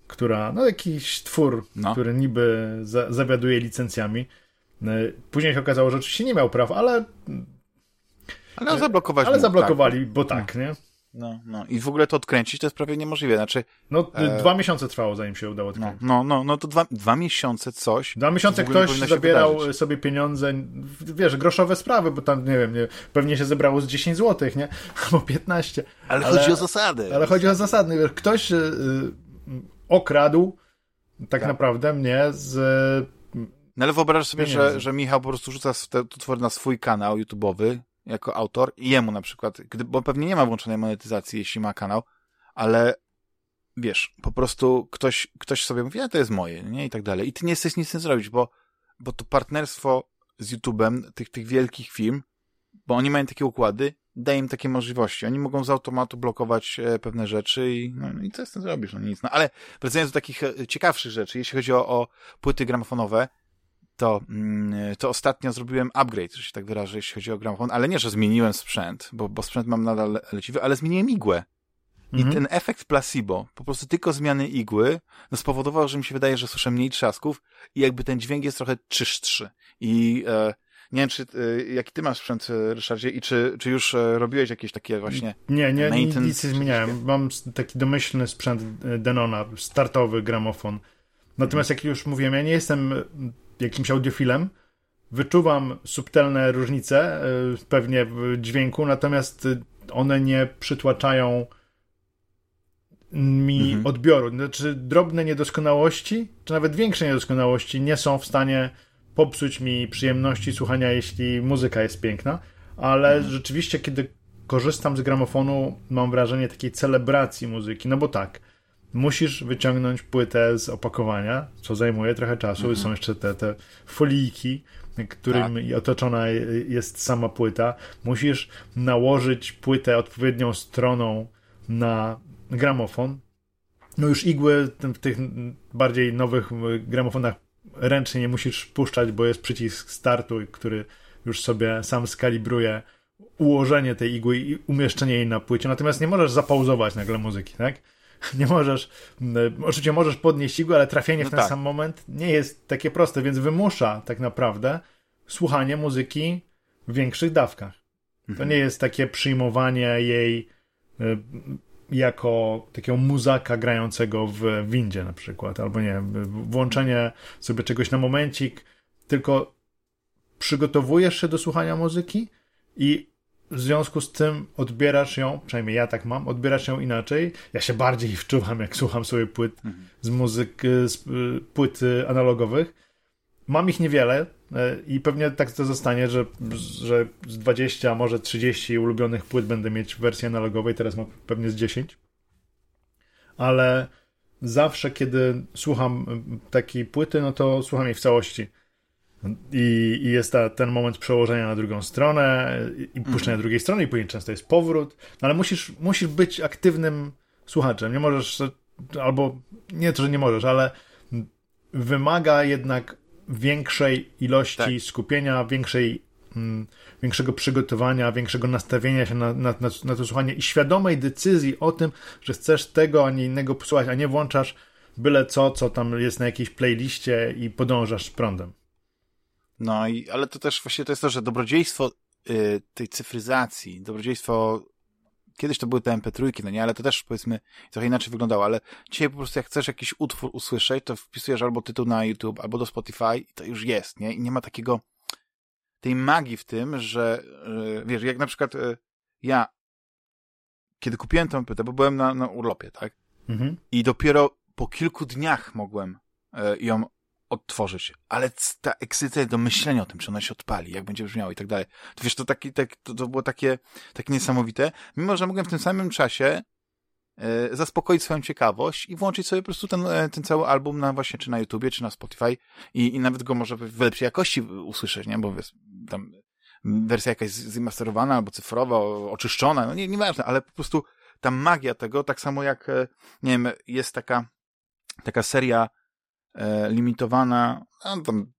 która, no jakiś twór, no. który niby za, zawiaduje licencjami. No, później się okazało, że oczywiście nie miał praw, ale. Ale zablokowali. Ale zablokowali, tak. bo tak, no. nie? No, no. I w ogóle to odkręcić to jest prawie niemożliwe. Znaczy, no, e... dwa miesiące trwało, zanim się udało odkręcić. No, no, no, no to dwa, dwa miesiące coś. Dwa miesiące ktoś zabierał sobie pieniądze, wiesz, groszowe sprawy, bo tam, nie wiem, nie, pewnie się zebrało z 10 zł, nie? *laughs* Albo 15. Ale, ale chodzi o zasady. Ale chodzi o zasady. Wiesz, ktoś y, okradł tak, tak, naprawdę mnie z no ale wyobrażasz sobie, że, że Michał po prostu rzuca te utwory na swój kanał YouTube'owy, jako autor i jemu na przykład, gdy, bo pewnie nie ma włączonej monetyzacji, jeśli ma kanał, ale wiesz, po prostu ktoś, ktoś sobie mówi, a to jest moje, nie? I tak dalej. I ty nie jesteś nic nie zrobić, bo, bo to partnerstwo z YouTube'em, tych, tych wielkich firm, bo oni mają takie układy, daje im takie możliwości. Oni mogą z automatu blokować e, pewne rzeczy i, no, i co z tym zrobisz? No nic. No, ale wracając do takich e, ciekawszych rzeczy, jeśli chodzi o, o płyty gramofonowe, to, mm, to ostatnio zrobiłem upgrade, że się tak wyrażę, jeśli chodzi o gramofon, ale nie, że zmieniłem sprzęt, bo, bo sprzęt mam nadal leciwy, ale zmieniłem igłę. I mhm. ten efekt placebo, po prostu tylko zmiany igły, no spowodował, że mi się wydaje, że słyszę mniej trzasków i jakby ten dźwięk jest trochę czystszy. I e, nie wiem, czy, e, jaki ty masz sprzęt, e, Ryszardzie, i czy, czy już e, robiłeś jakieś takie właśnie Nie, nie, nic nie zmieniałem. Mam taki domyślny sprzęt e, Denona, startowy gramofon. Natomiast mhm. jak już mówiłem, ja nie jestem jakimś audiofilem, wyczuwam subtelne różnice y, pewnie w dźwięku, natomiast one nie przytłaczają mi mhm. odbioru. Znaczy, drobne niedoskonałości, czy nawet większe niedoskonałości nie są w stanie popsuć mi przyjemności słuchania, jeśli muzyka jest piękna, ale mhm. rzeczywiście, kiedy korzystam z gramofonu, mam wrażenie takiej celebracji muzyki, no bo tak, musisz wyciągnąć płytę z opakowania, co zajmuje trochę czasu. Mhm. Są jeszcze te, te folijki, którym tak. otoczona jest sama płyta. Musisz nałożyć płytę odpowiednią stroną na gramofon. No już igły w tych bardziej nowych gramofonach ręcznie nie musisz puszczać, bo jest przycisk startu, który już sobie sam skalibruje ułożenie tej igły i umieszczenie jej na płycie. Natomiast nie możesz zapauzować nagle muzyki, tak? *laughs* nie możesz, oczywiście możesz podnieść igłę, ale trafienie no w ten tak. sam moment nie jest takie proste, więc wymusza tak naprawdę słuchanie muzyki w większych dawkach. Mhm. To nie jest takie przyjmowanie jej e, jako takiego muzaka grającego w windzie na przykład, albo nie włączenie sobie czegoś na momencik, tylko przygotowujesz się do słuchania muzyki i w związku z tym odbierasz ją, przynajmniej ja tak mam, odbierasz ją inaczej. Ja się bardziej *laughs* wczuwam, jak słucham sobie płyt z muzyk, z y, płyt analogowych mam ich niewiele e, i pewnie tak to zostanie, że, że z 20, może 30 ulubionych płyt będę mieć w wersji analogowej, teraz mam pewnie z 10. Ale zawsze, kiedy słucham takiej płyty, no to słucham jej w całości. I, i jest ta, ten moment przełożenia na drugą stronę i puszczenia mm. drugiej strony i później często jest powrót, no ale musisz, musisz być aktywnym słuchaczem. Nie możesz, albo nie to, że nie możesz, ale wymaga jednak większej ilości tak. skupienia, większej, mm, większego przygotowania, większego nastawienia się na, na, na, na to słuchanie i świadomej decyzji o tym, że chcesz tego, a nie innego posłuchać, a nie włączasz byle co, co tam jest na jakiejś playliście i podążasz z prądem. No i, ale to też właśnie to jest to, że dobrodziejstwo y, tej cyfryzacji, dobrodziejstwo kiedyś to były te MP3, no nie, ale to też powiedzmy trochę inaczej wyglądało, ale dzisiaj po prostu jak chcesz jakiś utwór usłyszeć, to wpisujesz albo tytuł na YouTube, albo do Spotify i to już jest, nie? I nie ma takiego tej magii w tym, że yy, wiesz, jak na przykład yy, ja kiedy kupiłem tę płytę, bo byłem na, na urlopie, tak? Mhm. I dopiero po kilku dniach mogłem yy, ją odtworzyć, ale ta ekscytacja do myślenia o tym, czy ona się odpali, jak będzie brzmiało i tak dalej. To wiesz, to, taki, tak, to, to było takie, takie niesamowite, mimo że mogłem w tym samym czasie e, zaspokoić swoją ciekawość i włączyć sobie po prostu ten, e, ten cały album na właśnie, czy na YouTubie, czy na Spotify i, i nawet go może w lepszej jakości usłyszeć, nie? Bo wiesz, tam wersja jakaś zmasterowana albo cyfrowa, oczyszczona, no nie, nieważne, ale po prostu ta magia tego, tak samo jak, e, nie wiem, jest taka, taka seria limitowana, no, tam,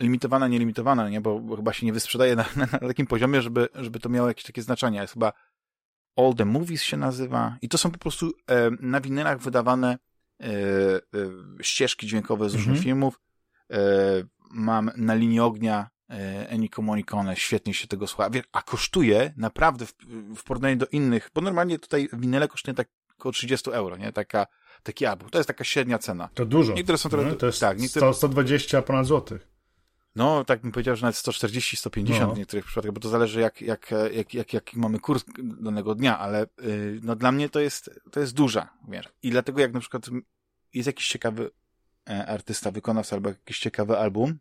limitowana, nielimitowana, nie, bo chyba się nie wysprzedaje na, na, takim poziomie, żeby, żeby to miało jakieś takie znaczenie. Jest chyba All the Movies się nazywa i to są po prostu e, na winylach wydawane e, e, ścieżki dźwiękowe z różnych mhm. filmów. E, mam na linii ognia e, Ennio Morricone, świetnie się tego słucha, a kosztuje naprawdę w, w porównaniu do innych, bo normalnie tutaj winyle kosztuje tak około 30 euro, nie? Taka taki album. To jest taka średnia cena. To dużo. Niektóre są trochę... Mhm, to jest tak, niektóre... 100, 120 ponad złotych. No, tak bym powiedział, że nawet 140, 150 no. w niektórych przypadkach, bo to zależy jak, jak, jak, jak, jaki mamy kurs danego dnia, ale yy, no dla mnie to jest, to jest duża, wiesz. I dlatego jak na przykład jest jakiś ciekawy e, artysta, wykonawca albo jakiś ciekawy album,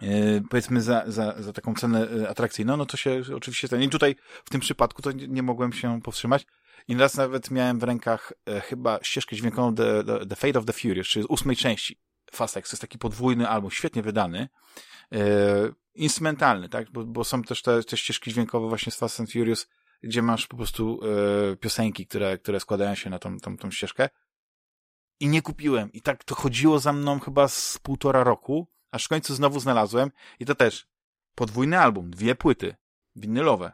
Yy, powiedzmy za, za, za taką cenę e, atrakcyjną, no to się oczywiście ten. I tutaj w tym przypadku to nie, nie mogłem się powstrzymać. I raz nawet miałem w rękach e, chyba ścieżkę dźwiękową The, The, The Fate of the Furious, czyli z ósmej części Fast X. To jest taki podwójny album, świetnie wydany. E, instrumentalny, tak? Bo, bo są też te, te ścieżki dźwiękowe właśnie z Fast and Furious, gdzie masz po prostu e, piosenki, które, które składają się na tą, tą, tą ścieżkę. I nie kupiłem. I tak to chodziło za mną chyba z półtora roku, aż w końcu znowu znalazłem. I to też podwójny album, dwie płyty winylowe.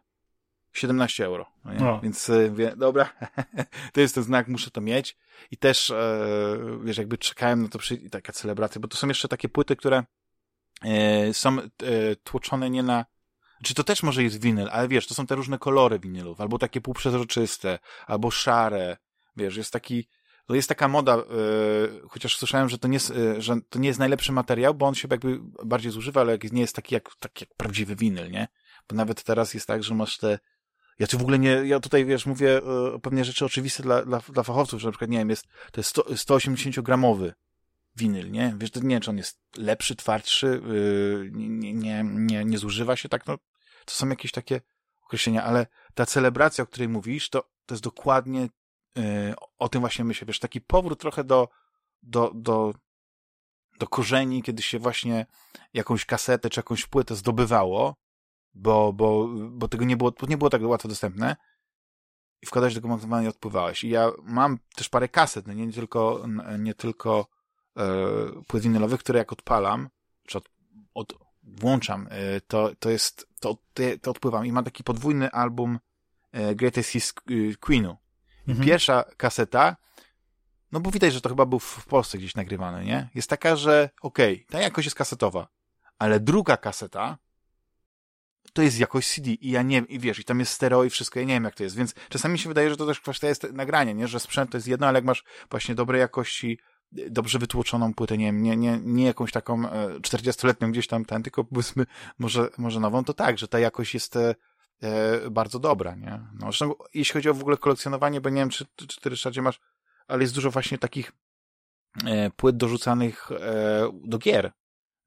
17 euro. No no. Więc e, wie, dobra, *laughs* to jest ten znak, muszę to mieć. I też, e, wiesz, jakby czekałem na to przy... taka celebracja, bo to są jeszcze takie płyty, które e, są e, tłoczone nie na czy to też może jest winyl, ale wiesz, to są te różne kolory winylów, albo takie półprzezroczyste, albo szare, wiesz, jest taki, to jest taka moda, e, chociaż słyszałem, że to, nie jest, e, że to nie jest najlepszy materiał, bo on się jakby bardziej zużywa, ale nie jest taki jak, tak jak prawdziwy winyl, nie? Bo nawet teraz jest tak, że masz te ja tu w ogóle nie, ja tutaj, wiesz, mówię e, pewne rzeczy oczywiste dla, dla, dla fachowców, że na przykład, nie wiem, jest, to jest 180-gramowy winyl, nie? Wiesz, nie wiem, czy on jest lepszy, twardszy, yy, nie, nie, nie, nie zużywa się tak, no, to są jakieś takie określenia, ale ta celebracja, o której mówisz, to, to jest dokładnie yy, o tym właśnie myślę, wiesz, taki powrót trochę do, do, do, do korzeni, kiedy się właśnie jakąś kasetę czy jakąś płytę zdobywało, bo, bo, bo tego nie było, nie było tak łatwo dostępne i wkładałeś do tego magnetyzowania i odpływałeś. I ja mam też parę kaset, no nie, nie tylko, nie tylko e, płyt winylowych, które jak odpalam, czy od, od, włączam, e, to, to jest, to, to odpływam. I mam taki podwójny album e, Greatest Hits e, Queenu. Mhm. Pierwsza kaseta, no bo widać, że to chyba był w Polsce gdzieś nagrywany, nie? Jest taka, że okej, okay, ta jakość jest kasetowa, ale druga kaseta, to jest jakoś CD i ja nie i wiesz, i tam jest stereo i wszystko, ja nie wiem jak to jest, więc czasami się wydaje, że to też kwestia jest nagranie, nie, że sprzęt to jest jedno, ale jak masz właśnie dobrej jakości, dobrze wytłoczoną płytę, nie wiem, nie, nie, nie jakąś taką 40-letnią e, gdzieś tam, ten, tylko powiedzmy może, może nową, to tak, że ta jakość jest e, e, bardzo dobra, nie, no, zresztą jeśli chodzi o w ogóle kolekcjonowanie, bo nie wiem, czy, czy ty, Ryszardzie, masz, ale jest dużo właśnie takich e, płyt dorzucanych e, do gier,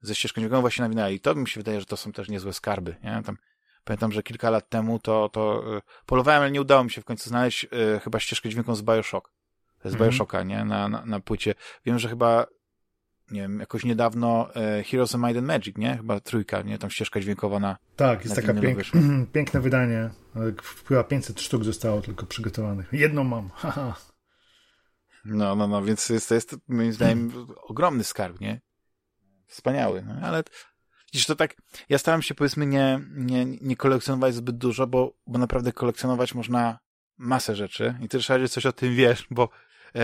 ze ścieżką dźwiękową właśnie nawinęli. I to mi się wydaje, że to są też niezłe skarby, nie? Tam, pamiętam, że kilka lat temu to, to y, polowałem, ale nie udało mi się w końcu znaleźć y, chyba ścieżkę dźwiękową z Bioshock. Z Mhm. Bioshocka, nie? Na, na, na płycie. Wiem, że chyba nie wiem, jakoś niedawno e, Heroes of Might and Magic, nie? Chyba trójka, nie? Tam ścieżka dźwiękowa na... Tak, jest Na taka pięk... *clears throat* piękne wydanie. Chyba 500 sztuk zostało tylko przygotowanych. Jedną mam. Haha. *laughs* No, no, no, więc jest, to jest moim zdaniem *clears throat* ogromny skarb, nie? Wspaniały, no, ale widzisz, to tak, ja staram się powiedzmy nie, nie, nie kolekcjonować zbyt dużo, bo, bo naprawdę kolekcjonować można masę rzeczy i ty Ryszardzie coś o tym wiesz, bo e,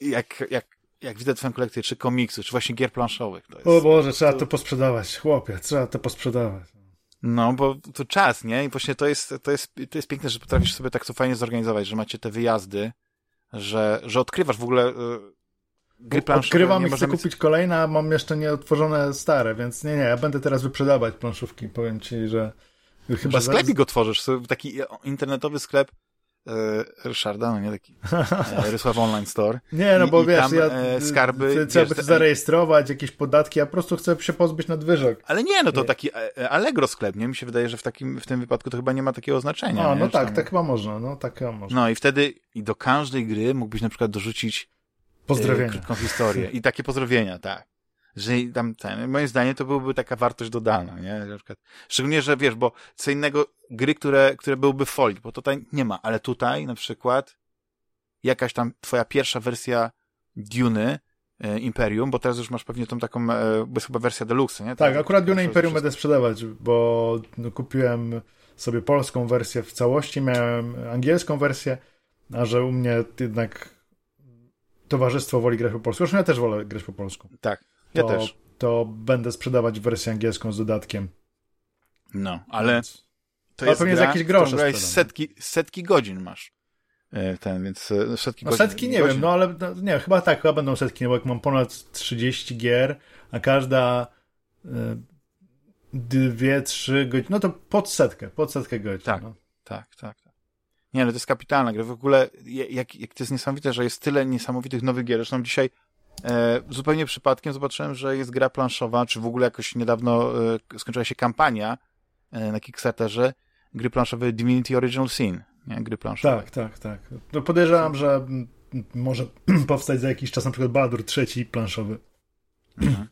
jak, jak, jak widzę twoją kolekcję, czy komiksów, czy właśnie gier planszowych, to jest, O Boże, trzeba to posprzedawać. Chłopie, trzeba to posprzedawać. no, bo to czas, nie? I właśnie to jest, to jest, to jest piękne, że potrafisz sobie tak to fajnie zorganizować, że macie te wyjazdy, że, że odkrywasz w ogóle e, gry planszowe. I chcę mieć- kupić kolejne, a mam jeszcze nieotworzone stare, więc nie, nie, ja będę teraz wyprzedawać planszówki. Powiem ci, że chyba Chyba sklepik go tworzysz, taki internetowy sklep e, Ryszarda, no nie taki e, *laughs* Rysław Online Store. Nie, no bo i wiesz, tam, ja e, skarby, chcę- wiesz, zarejestrować, jakieś podatki, ja po prostu chcę się pozbyć nadwyżek. Ale nie, no to Nie. taki Allegro sklep, nie? Mi się wydaje, że w takim, w tym wypadku to chyba nie ma takiego znaczenia. A, nie? no Że tak, tam- tak chyba można, no tak chyba można. No i wtedy i do każdej gry mógłbyś na przykład dorzucić Pozdrowienia. krótką historię i takie pozdrowienia, tak. Że tam ten, moim zdaniem to byłby taka wartość dodana, nie? Na przykład, szczególnie, że wiesz, bo co innego gry, które, które byłyby folii, bo tutaj nie ma, ale tutaj na przykład jakaś tam twoja pierwsza wersja Duny e, Imperium, bo teraz już masz pewnie tą taką, e, bo jest chyba wersja deluxe, nie? Tak, akurat Dune Imperium będę sprzedawać, bo no, kupiłem sobie polską wersję w całości, miałem angielską wersję, a że u mnie jednak towarzystwo woli grać po polsku. Zresztą ja też wolę grać po polsku. Tak, ja to, też. To będę sprzedawać wersję angielską z dodatkiem. No, ale to jest pewnie gra, jakieś grosze setki, setki godzin masz. E, Ten, więc e, setki No godzin. setki nie godzin. wiem, no ale no, nie, chyba tak, chyba będą setki, no bo jak mam ponad 30 gier, a każda y, dwie, trzy godziny, no to pod setkę, pod setkę godzin. Tak. No. Tak, tak, tak. Nie, no to jest kapitalna gra. W ogóle, jak, jak to jest niesamowite, że jest tyle niesamowitych nowych gier. Zresztą dzisiaj e, zupełnie przypadkiem zobaczyłem, że jest gra planszowa, czy w ogóle jakoś niedawno e, skończyła się kampania e, na Kickstarterze gry planszowej Divinity Original Sin. Nie, gry planszowe. Tak, tak, tak. No podejrzewam, że może *clears throat* powstać za jakiś czas na przykład Baldur trzeci planszowy. Mhm.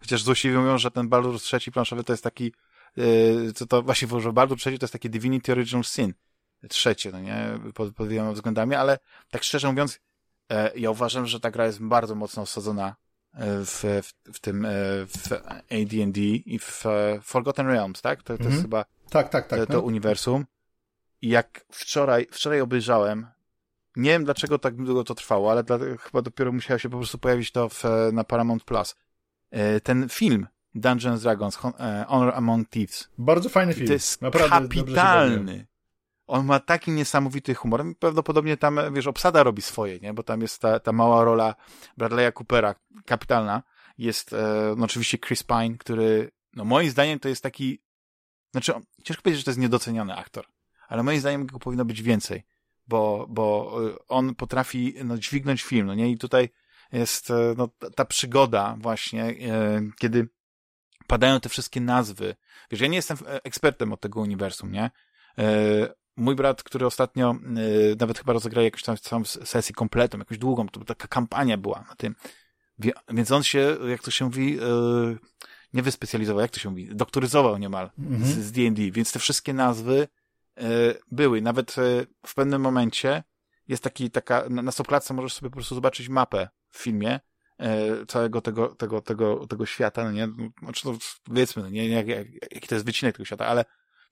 Chociaż złośliwie mówią, że ten Baldur trzeci planszowy to jest taki, yy, co to właśnie, że Baldur trzeci to jest taki Divinity Original Sin. Trzecie, no nie, pod, pod wieloma względami, ale tak szczerze mówiąc, e, ja uważam, że ta gra jest bardzo mocno osadzona e, w, w, w tym, e, w AD&D i w Forgotten Realms, tak? To, to Mhm. jest chyba Tak, tak, tak. to, to no. uniwersum. I jak wczoraj, wczoraj obejrzałem, nie wiem dlaczego tak długo to trwało, ale dla, chyba dopiero musiało się po prostu pojawić to w, na Paramount Plus. Ten film Dungeons Dragons, Hon- Honor Among Thieves, Bardzo fajny film. to jest Naprawdę kapitalny. On ma taki niesamowity humor. Prawdopodobnie tam, wiesz, obsada robi swoje, nie? Bo tam jest ta, ta mała rola Bradley'a Coopera, kapitalna. Jest, e, no oczywiście Chris Pine, który, no moim zdaniem to jest taki, znaczy, ciężko powiedzieć, że to jest niedoceniany aktor, ale moim zdaniem go powinno być więcej, bo, bo e, on potrafi, no, dźwignąć film, no nie? I tutaj jest, e, no, ta, ta przygoda właśnie, e, kiedy padają te wszystkie nazwy. Wiesz, ja nie jestem e, ekspertem od tego uniwersum, nie? Mój brat, który ostatnio e, nawet chyba rozegrał jakąś tam całą sesję kompletną, jakąś długą, to taka kampania była na tym. Wie- Więc on się, jak to się mówi, e, nie wyspecjalizował, jak to się mówi, doktoryzował niemal Mhm. z D&D, więc te wszystkie nazwy e, były. Nawet w pewnym momencie jest taki, taka, na, na stopklatce możesz sobie po prostu zobaczyć mapę w filmie całego tego, tego, tego, tego świata, no nie? Znaczy, no, powiedzmy, no nie, jak, jak, jaki to jest wycinek tego świata, ale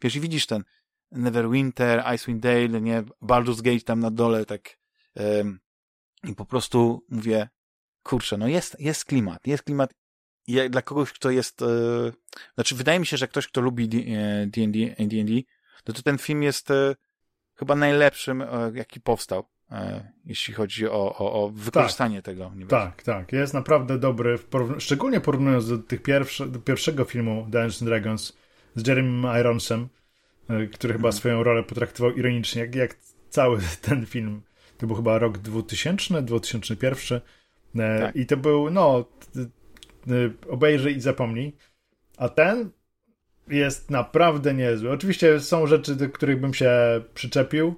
wiesz, i widzisz ten Neverwinter, Icewind Dale, nie? Baldur's Gate tam na dole, tak i po prostu mówię, kurczę, no jest, jest klimat, jest klimat dla kogoś, kto jest, e, znaczy wydaje mi się, że ktoś, kto lubi D- e, D&D, D&D, no to ten film jest e, chyba najlepszym, e, jaki powstał, jeśli chodzi o, o, o wykorzystanie tego uniwersum. Tak, tak. Jest naprawdę dobry, szczególnie porównując do tych do pierwszego filmu Dungeons and Dragons z Jeremy Ironsem, który chyba Mhm. swoją rolę potraktował ironicznie, jak, jak cały *laughs* ten film. To był chyba rok 2000, 2001. E, Tak. I to był, no, y, obejrzyj i zapomnij. A ten jest naprawdę niezły. Oczywiście są rzeczy, do których bym się przyczepił,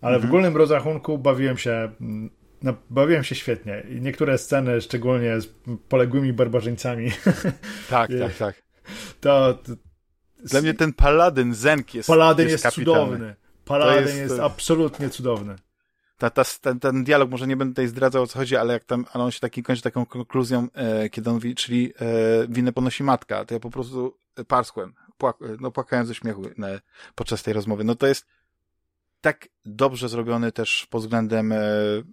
ale mhm. w ogólnym rozrachunku bawiłem się no, bawiłem się świetnie. I niektóre sceny, szczególnie z poległymi barbarzyńcami. *laughs* Tak, tak, tak. To, to, Dla mnie ten paladyn Zenk jest Paladyn jest, jest cudowny. Paladyn jest, jest, absolutnie cudowny. Ta, ta, ten, ten dialog, może nie będę tutaj zdradzał o co chodzi, ale jak tam, ale on się taki kończy taką konkluzją, e, kiedy on mówi, czyli e, winę ponosi matka, to ja po prostu parskłem, płak, no płakałem ze śmiechu ne, no, podczas tej rozmowy. No to jest tak dobrze zrobiony też pod względem e,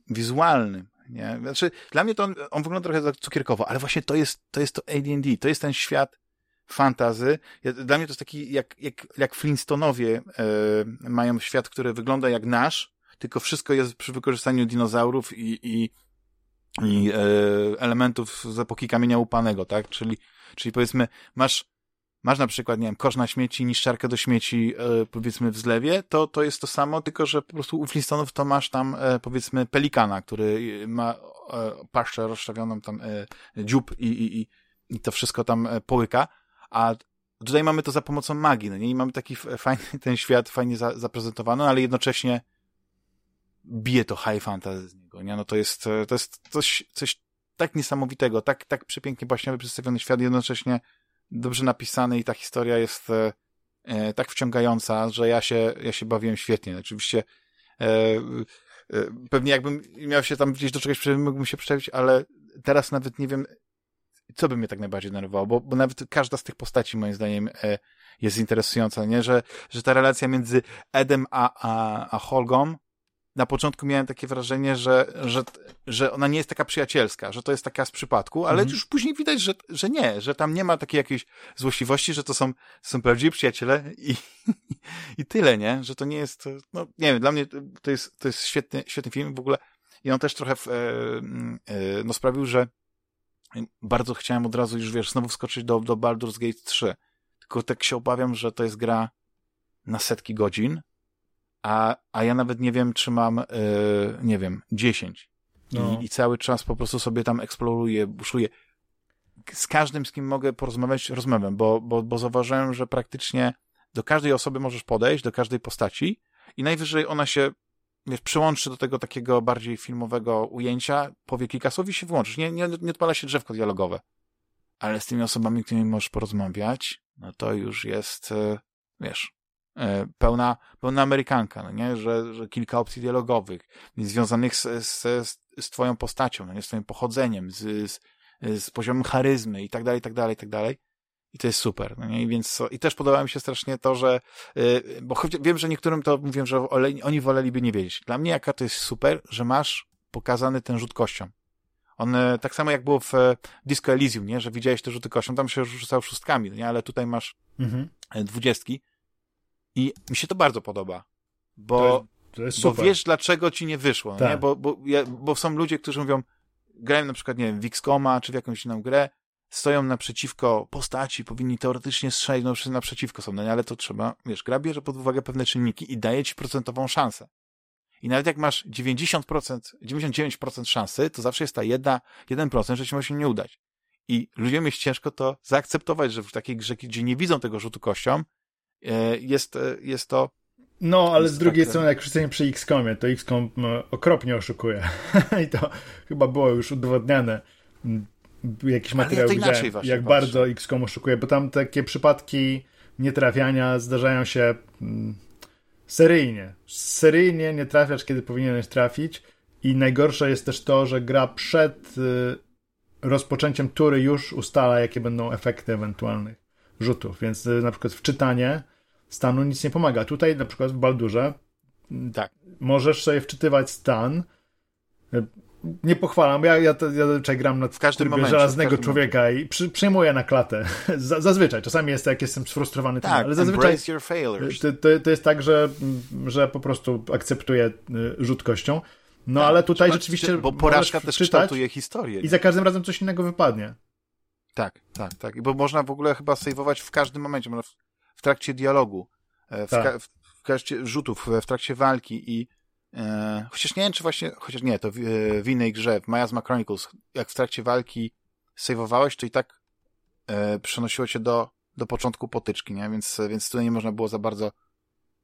wizualnym. Nie? Znaczy, dla mnie to on, on wygląda trochę tak cukierkowo, ale właśnie to jest, to jest to AD&D, to jest ten świat fantazy. Dla mnie to jest taki, jak, jak, jak Flintstonowie e, mają świat, który wygląda jak nasz, tylko wszystko jest przy wykorzystaniu dinozaurów i, i, i e, elementów z epoki kamienia upanego, tak? Czyli, czyli powiedzmy, masz masz na przykład, nie wiem, kosz na śmieci, niszczarkę do śmieci, e, powiedzmy w zlewie, to, to jest to samo, tylko że po prostu u Flintstonów to masz tam, e, powiedzmy, pelikana, który ma e, paszczę rozstawioną tam, e, dziób i, i, i, i to wszystko tam e, połyka, a tutaj mamy to za pomocą magii, no nie? I mamy taki fajny *laughs* ten świat, fajnie za, zaprezentowany, ale jednocześnie bije to high fantasy z niego, nie? No to jest, e, to jest coś, coś tak niesamowitego, tak, tak przepięknie baśniowy przedstawiony świat, jednocześnie dobrze napisany i ta historia jest e, e, tak wciągająca, że ja się, ja się bawiłem świetnie. Oczywiście e, e, pewnie jakbym miał się tam gdzieś do czegoś mógłbym się przyczepić, ale teraz nawet nie wiem, co by mnie tak najbardziej denerwowało, bo, bo nawet każda z tych postaci moim zdaniem e, jest interesująca, nie? Że, że ta relacja między Edem a, a, a Holgą na początku miałem takie wrażenie, że, że, że ona nie jest taka przyjacielska, że to jest taka z przypadku, ale mhm. już później widać, że, że nie, że tam nie ma takiej jakiejś złośliwości, że to są, są prawdziwi przyjaciele i, *laughs* i tyle, nie? Że to nie jest, no nie wiem, dla mnie to jest, to jest świetny, świetny film w ogóle i on też trochę e, e, no sprawił, że bardzo chciałem od razu już, wiesz, znowu wskoczyć do, do Baldur's Gate 3, tylko tak się obawiam, że to jest gra na setki godzin, a, a ja nawet nie wiem, czy mam, yy, nie wiem, 10. No. I, I, cały czas po prostu sobie tam eksploruję, buszuję. Z każdym, z kim mogę porozmawiać, rozmawiam, bo, bo, bo zauważyłem, że praktycznie do każdej osoby możesz podejść, do każdej postaci i najwyżej ona się wiesz, przyłączy do tego takiego bardziej filmowego ujęcia, powie kilka słów i się wyłączysz. Nie, nie, nie odpala się drzewko dialogowe. Ale z tymi osobami, którymi możesz porozmawiać, no to już jest, e, wiesz, E, pełna, pełna Amerykanka, no nie? Że, że kilka opcji dialogowych związanych z, z, z twoją postacią, no nie? z twoim pochodzeniem, z, z, z poziomem charyzmy i tak dalej, i tak dalej, i tak dalej. I to jest super, no nie? I więc, i też podoba mi się strasznie to, że, yy, bo wiem, że niektórym to mówią, że oni woleliby nie wiedzieć. Dla mnie jaka to jest super, że masz pokazany ten rzut kością. On, e, tak samo jak było w e, Disco Elysium, nie? Że widziałeś te rzuty kością, tam się rzucał szóstkami, no nie? Ale tutaj masz mhm. dwudziestki i mi się to bardzo podoba, bo, to jest, to jest bo wiesz, dlaczego ci nie wyszło, tak. nie? Bo, bo, bo są ludzie, którzy mówią, grają na przykład, nie wiem, w XCOMa czy w jakąś inną grę, stoją naprzeciwko postaci, powinni teoretycznie strzelić, no naprzeciwko są, no nie? ale to trzeba, wiesz, gra bierze pod uwagę pewne czynniki i daje ci procentową szansę. I nawet jak masz 90%, 99% szansy, to zawsze jest ta jedna, 1%, że ci może się nie udać. I ludziom jest ciężko to zaakceptować, że w takiej grze, gdzie nie widzą tego rzutu kością, E, jest, e, jest to no, ale z drugiej strony, jak jesteśmy przy XCOMie, to XCOM e, okropnie oszukuje. *laughs* I to chyba było już udowodniane. Jakiś materiał widziałem, jak patrzę. bardzo XCOM oszukuje, bo tam takie przypadki nietrafiania zdarzają się mm, seryjnie. Seryjnie nie trafiasz, kiedy powinieneś trafić i najgorsze jest też to, że gra przed rozpoczęciem tury już ustala, jakie będą efekty ewentualnych rzutów, więc na przykład wczytanie stanu nic nie pomaga. Tutaj na przykład w Baldurze tak. możesz sobie wczytywać stan. Nie pochwalam, ja, ja, ja zazwyczaj gram na w każdym momencie, żelaznego człowieka momencie. i przy, przyjmuję na klatę. *laughs* zazwyczaj, czasami jest jak jestem sfrustrowany tak, tym, ale zazwyczaj to, to, to, jest tak, że, że po prostu akceptuję y, rzut kością. No tak, ale tutaj rzeczywiście. Bo porażka też kształtuje historię. I za każdym razem coś innego wypadnie. Tak, tak, tak. Bo można w ogóle chyba sejwować w każdym momencie. W, w trakcie dialogu, e, w, tak. w, w trakcie rzutów, w trakcie walki i e, chociaż nie wiem, czy właśnie, chociaż nie, to w, w innej grze, w Miasma Chronicles, jak w trakcie walki sejwowałeś, to i tak e, przenosiło cię do, do początku potyczki, nie? Więc, więc tutaj nie można było za bardzo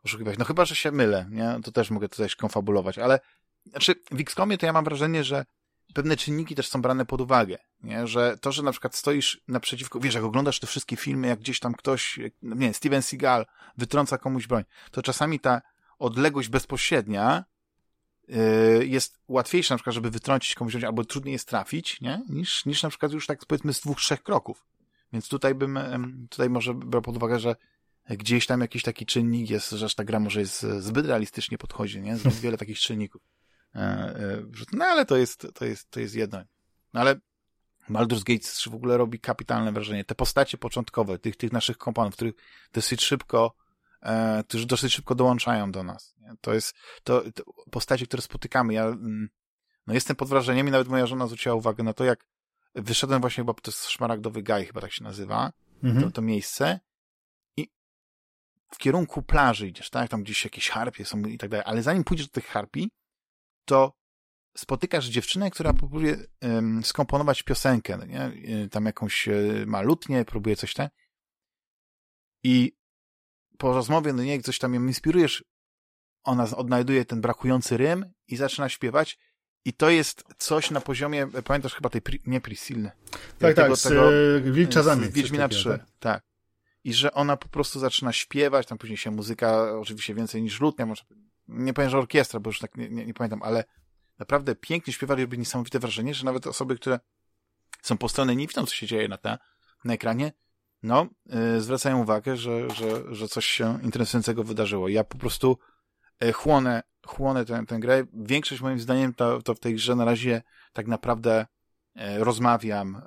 oszukiwać. No chyba, że się mylę, nie? To też mogę tutaj konfabulować, ale znaczy w XCOMie to ja mam wrażenie, że pewne czynniki też są brane pod uwagę, nie? Że to, że na przykład stoisz naprzeciwko, wiesz, jak oglądasz te wszystkie filmy, jak gdzieś tam ktoś, nie Steven Seagal wytrąca komuś broń, to czasami ta odległość bezpośrednia jest łatwiejsza na przykład, żeby wytrącić komuś albo trudniej jest trafić, nie? Niż, niż na przykład już tak powiedzmy z dwóch, trzech kroków. Więc tutaj bym, tutaj może brał pod uwagę, że gdzieś tam jakiś taki czynnik jest, że ta gra może jest zbyt realistycznie podchodzi, nie? Zbyt wiele takich czynników. E, e, no ale to jest, to jest, to jest jedno. No ale Baldur's Gate 3 w ogóle robi kapitalne wrażenie. Te postacie początkowe, tych, tych naszych kompanów, których dosyć szybko, którzy dosyć szybko dołączają do nas. To jest, to, to, postacie, które spotykamy. Ja, mm, no jestem pod wrażeniem i nawet moja żona zwróciła uwagę na to, jak wyszedłem właśnie, bo to jest Szmaragdowy Gaj, chyba tak się nazywa, mhm. to, to miejsce i w kierunku plaży idziesz, tak? Tam gdzieś jakieś harpie są i tak dalej, ale zanim pójdziesz do tych harpi, to spotykasz dziewczynę, która próbuje um, skomponować piosenkę, nie? Y, tam jakąś y, ma lutnię, próbuje coś tam. I po rozmowie, no nie, coś tam ją inspirujesz, ona odnajduje ten brakujący rym i zaczyna śpiewać. I to jest coś na poziomie, pamiętasz chyba tej, nie Priscilla. Tak, tego, tak, z tego, Wilcza Z Wiedźmina 3, tak? tak. I że ona po prostu zaczyna śpiewać, tam później się muzyka, oczywiście więcej niż lutnia, może nie powiem, że orkiestra, bo już tak nie, nie, nie pamiętam, ale naprawdę pięknie śpiewali, robi niesamowite wrażenie, że nawet osoby, które są po stronie nie widzą, co się dzieje na, te, na ekranie, no, yy, zwracają uwagę, że, że, że coś się interesującego wydarzyło. Ja po prostu yy, chłonę, chłonę tę, tę grę. Większość moim zdaniem to, to w tej grze na razie tak naprawdę yy, rozmawiam,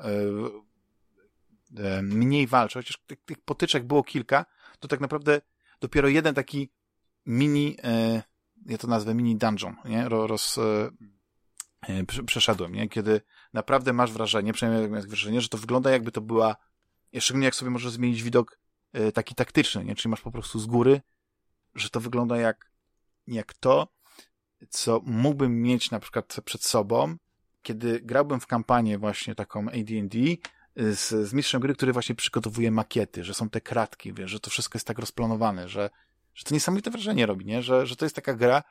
mniej walczę, chociaż tych, tych potyczek było kilka, to tak naprawdę dopiero jeden taki mini ja to nazwę mini dungeon, nie? Roz, przeszedłem, nie? Kiedy naprawdę masz wrażenie, przynajmniej wrażenie, że to wygląda jakby to była, szczególnie jak sobie możesz zmienić widok e, taki taktyczny, nie? Czyli masz po prostu z góry, że to wygląda jak, jak to, co mógłbym mieć na przykład przed sobą, kiedy grałbym w kampanię właśnie taką AD&D e, z, z mistrzem gry, który właśnie przygotowuje makiety, że są te kratki, wiesz, że to wszystko jest tak rozplanowane, że że to niesamowite wrażenie robi, nie? Że, że to jest taka gra,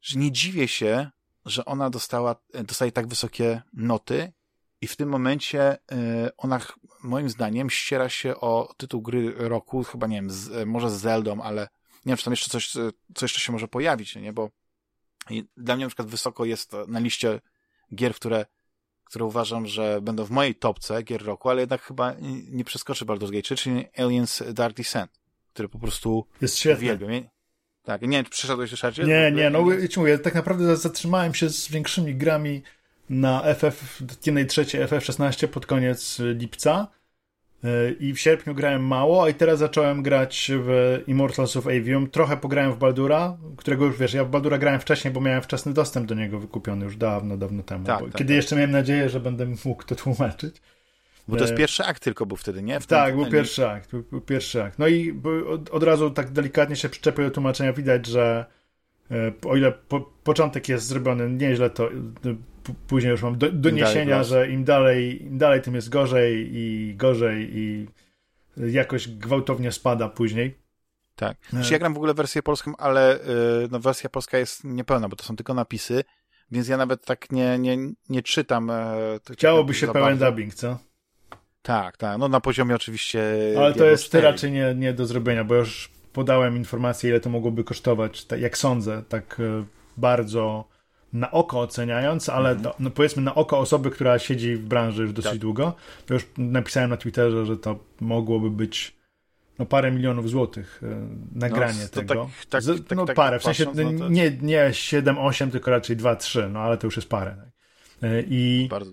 że nie dziwię się, że ona dostała, dostaje tak wysokie noty i w tym momencie y, ona moim zdaniem ściera się o tytuł gry roku, chyba nie wiem, z, może z Zeldą, ale nie wiem, czy tam jeszcze coś, co jeszcze się może pojawić, nie? Bo dla mnie na przykład wysoko jest na liście gier, które, które uważam, że będą w mojej topce gier roku, ale jednak chyba nie przeskoczy Baldur's Gate 3, czyli Aliens Dark Descent który po prostu jest świetny. uwielbiam. Tak, nie wiem, czy przeszedłeś już? Nie, nie, no ci mówię, tak naprawdę zatrzymałem się z większymi grami na FF, jednej trzeciej FF16 pod koniec lipca e, i w sierpniu grałem mało, a i teraz zacząłem grać w Immortals of Avium. Trochę pograłem w Baldura, którego już wiesz, ja w Baldura grałem wcześniej, bo miałem wczesny dostęp do niego wykupiony już dawno, dawno temu. Tak, tak, kiedy tak. jeszcze miałem nadzieję, że będę mógł to tłumaczyć. Bo to jest e, pierwszy akt tylko był wtedy, nie? W tak, był pierwszy akt, był, pierwszy akt. No i od, od, razu tak delikatnie się przyczepię do tłumaczenia. Widać, że e, o ile po, początek jest zrobiony nieźle, to później już mam do, doniesienia, że im dalej, im dalej, tym jest gorzej i gorzej i jakoś gwałtownie spada później. Tak. Znaczy ja gram w ogóle wersję polską, ale no, wersja polska jest niepełna, bo to są tylko napisy, więc ja nawet tak nie, nie, nie czytam. Chciałoby się pełen dubbing, co? Tak, tak. No na poziomie oczywiście. Ale to jest 4. raczej nie, nie do zrobienia, bo już podałem informację, ile to mogłoby kosztować, tak jak sądzę, tak e, bardzo na oko oceniając, ale mm -hmm. no powiedzmy na oko osoby, która siedzi w branży już dosyć tak. długo, to już napisałem na Twitterze, że to mogłoby być no parę milionów złotych e, nagranie no, tego. Tak, tak, tak, no tak, parę, w sensie patrząc, no nie, nie 7-8, tylko raczej 2-3, no ale to już jest parę. Tak. E, I Bardzo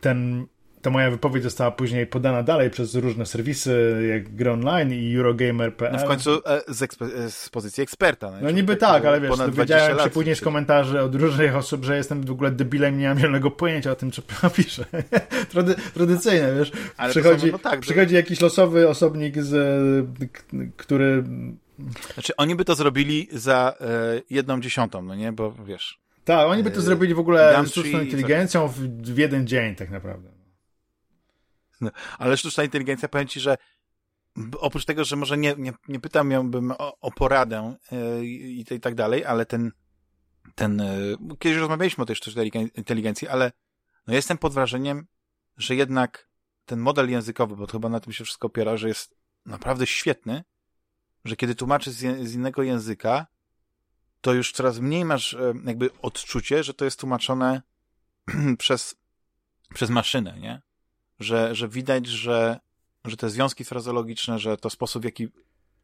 ten ta moja wypowiedź została później podana dalej przez różne serwisy, jak Gry Online i Eurogamer.pl. No w końcu e, z, e, z, pozycji eksperta. No, no niby tak, ale wiesz, dowiedziałem się później z komentarzy od różnych osób, że jestem w ogóle debilem, nie mam zielonego pojęcia o tym, co *laughs* piszę. Trady, tradycyjne, wiesz. Ale przychodzi, no tak, przychodzi jakiś losowy osobnik, z, który... Znaczy, oni by to zrobili za e, jedną dziesiątą, no nie? Bo wiesz, Tak, oni by to zrobili w ogóle sztuczną inteligencją w, w jeden dzień tak naprawdę. No, ale sztuczna inteligencja, powiem ci, że oprócz tego, że może nie, nie, nie pytam bym o, o poradę yy, i, i tak dalej, ale ten, ten yy, kiedyś rozmawialiśmy o tej sztucznej inteligencji, ale no jestem pod wrażeniem, że jednak ten model językowy, bo chyba na tym się wszystko opiera, że jest naprawdę świetny, że kiedy tłumaczysz z, z innego języka, to już coraz mniej masz e, jakby odczucie, że to jest tłumaczone *clears throat* przez, przez maszynę, nie? Że, że widać, że, że te związki frazologiczne, że to sposób, w jaki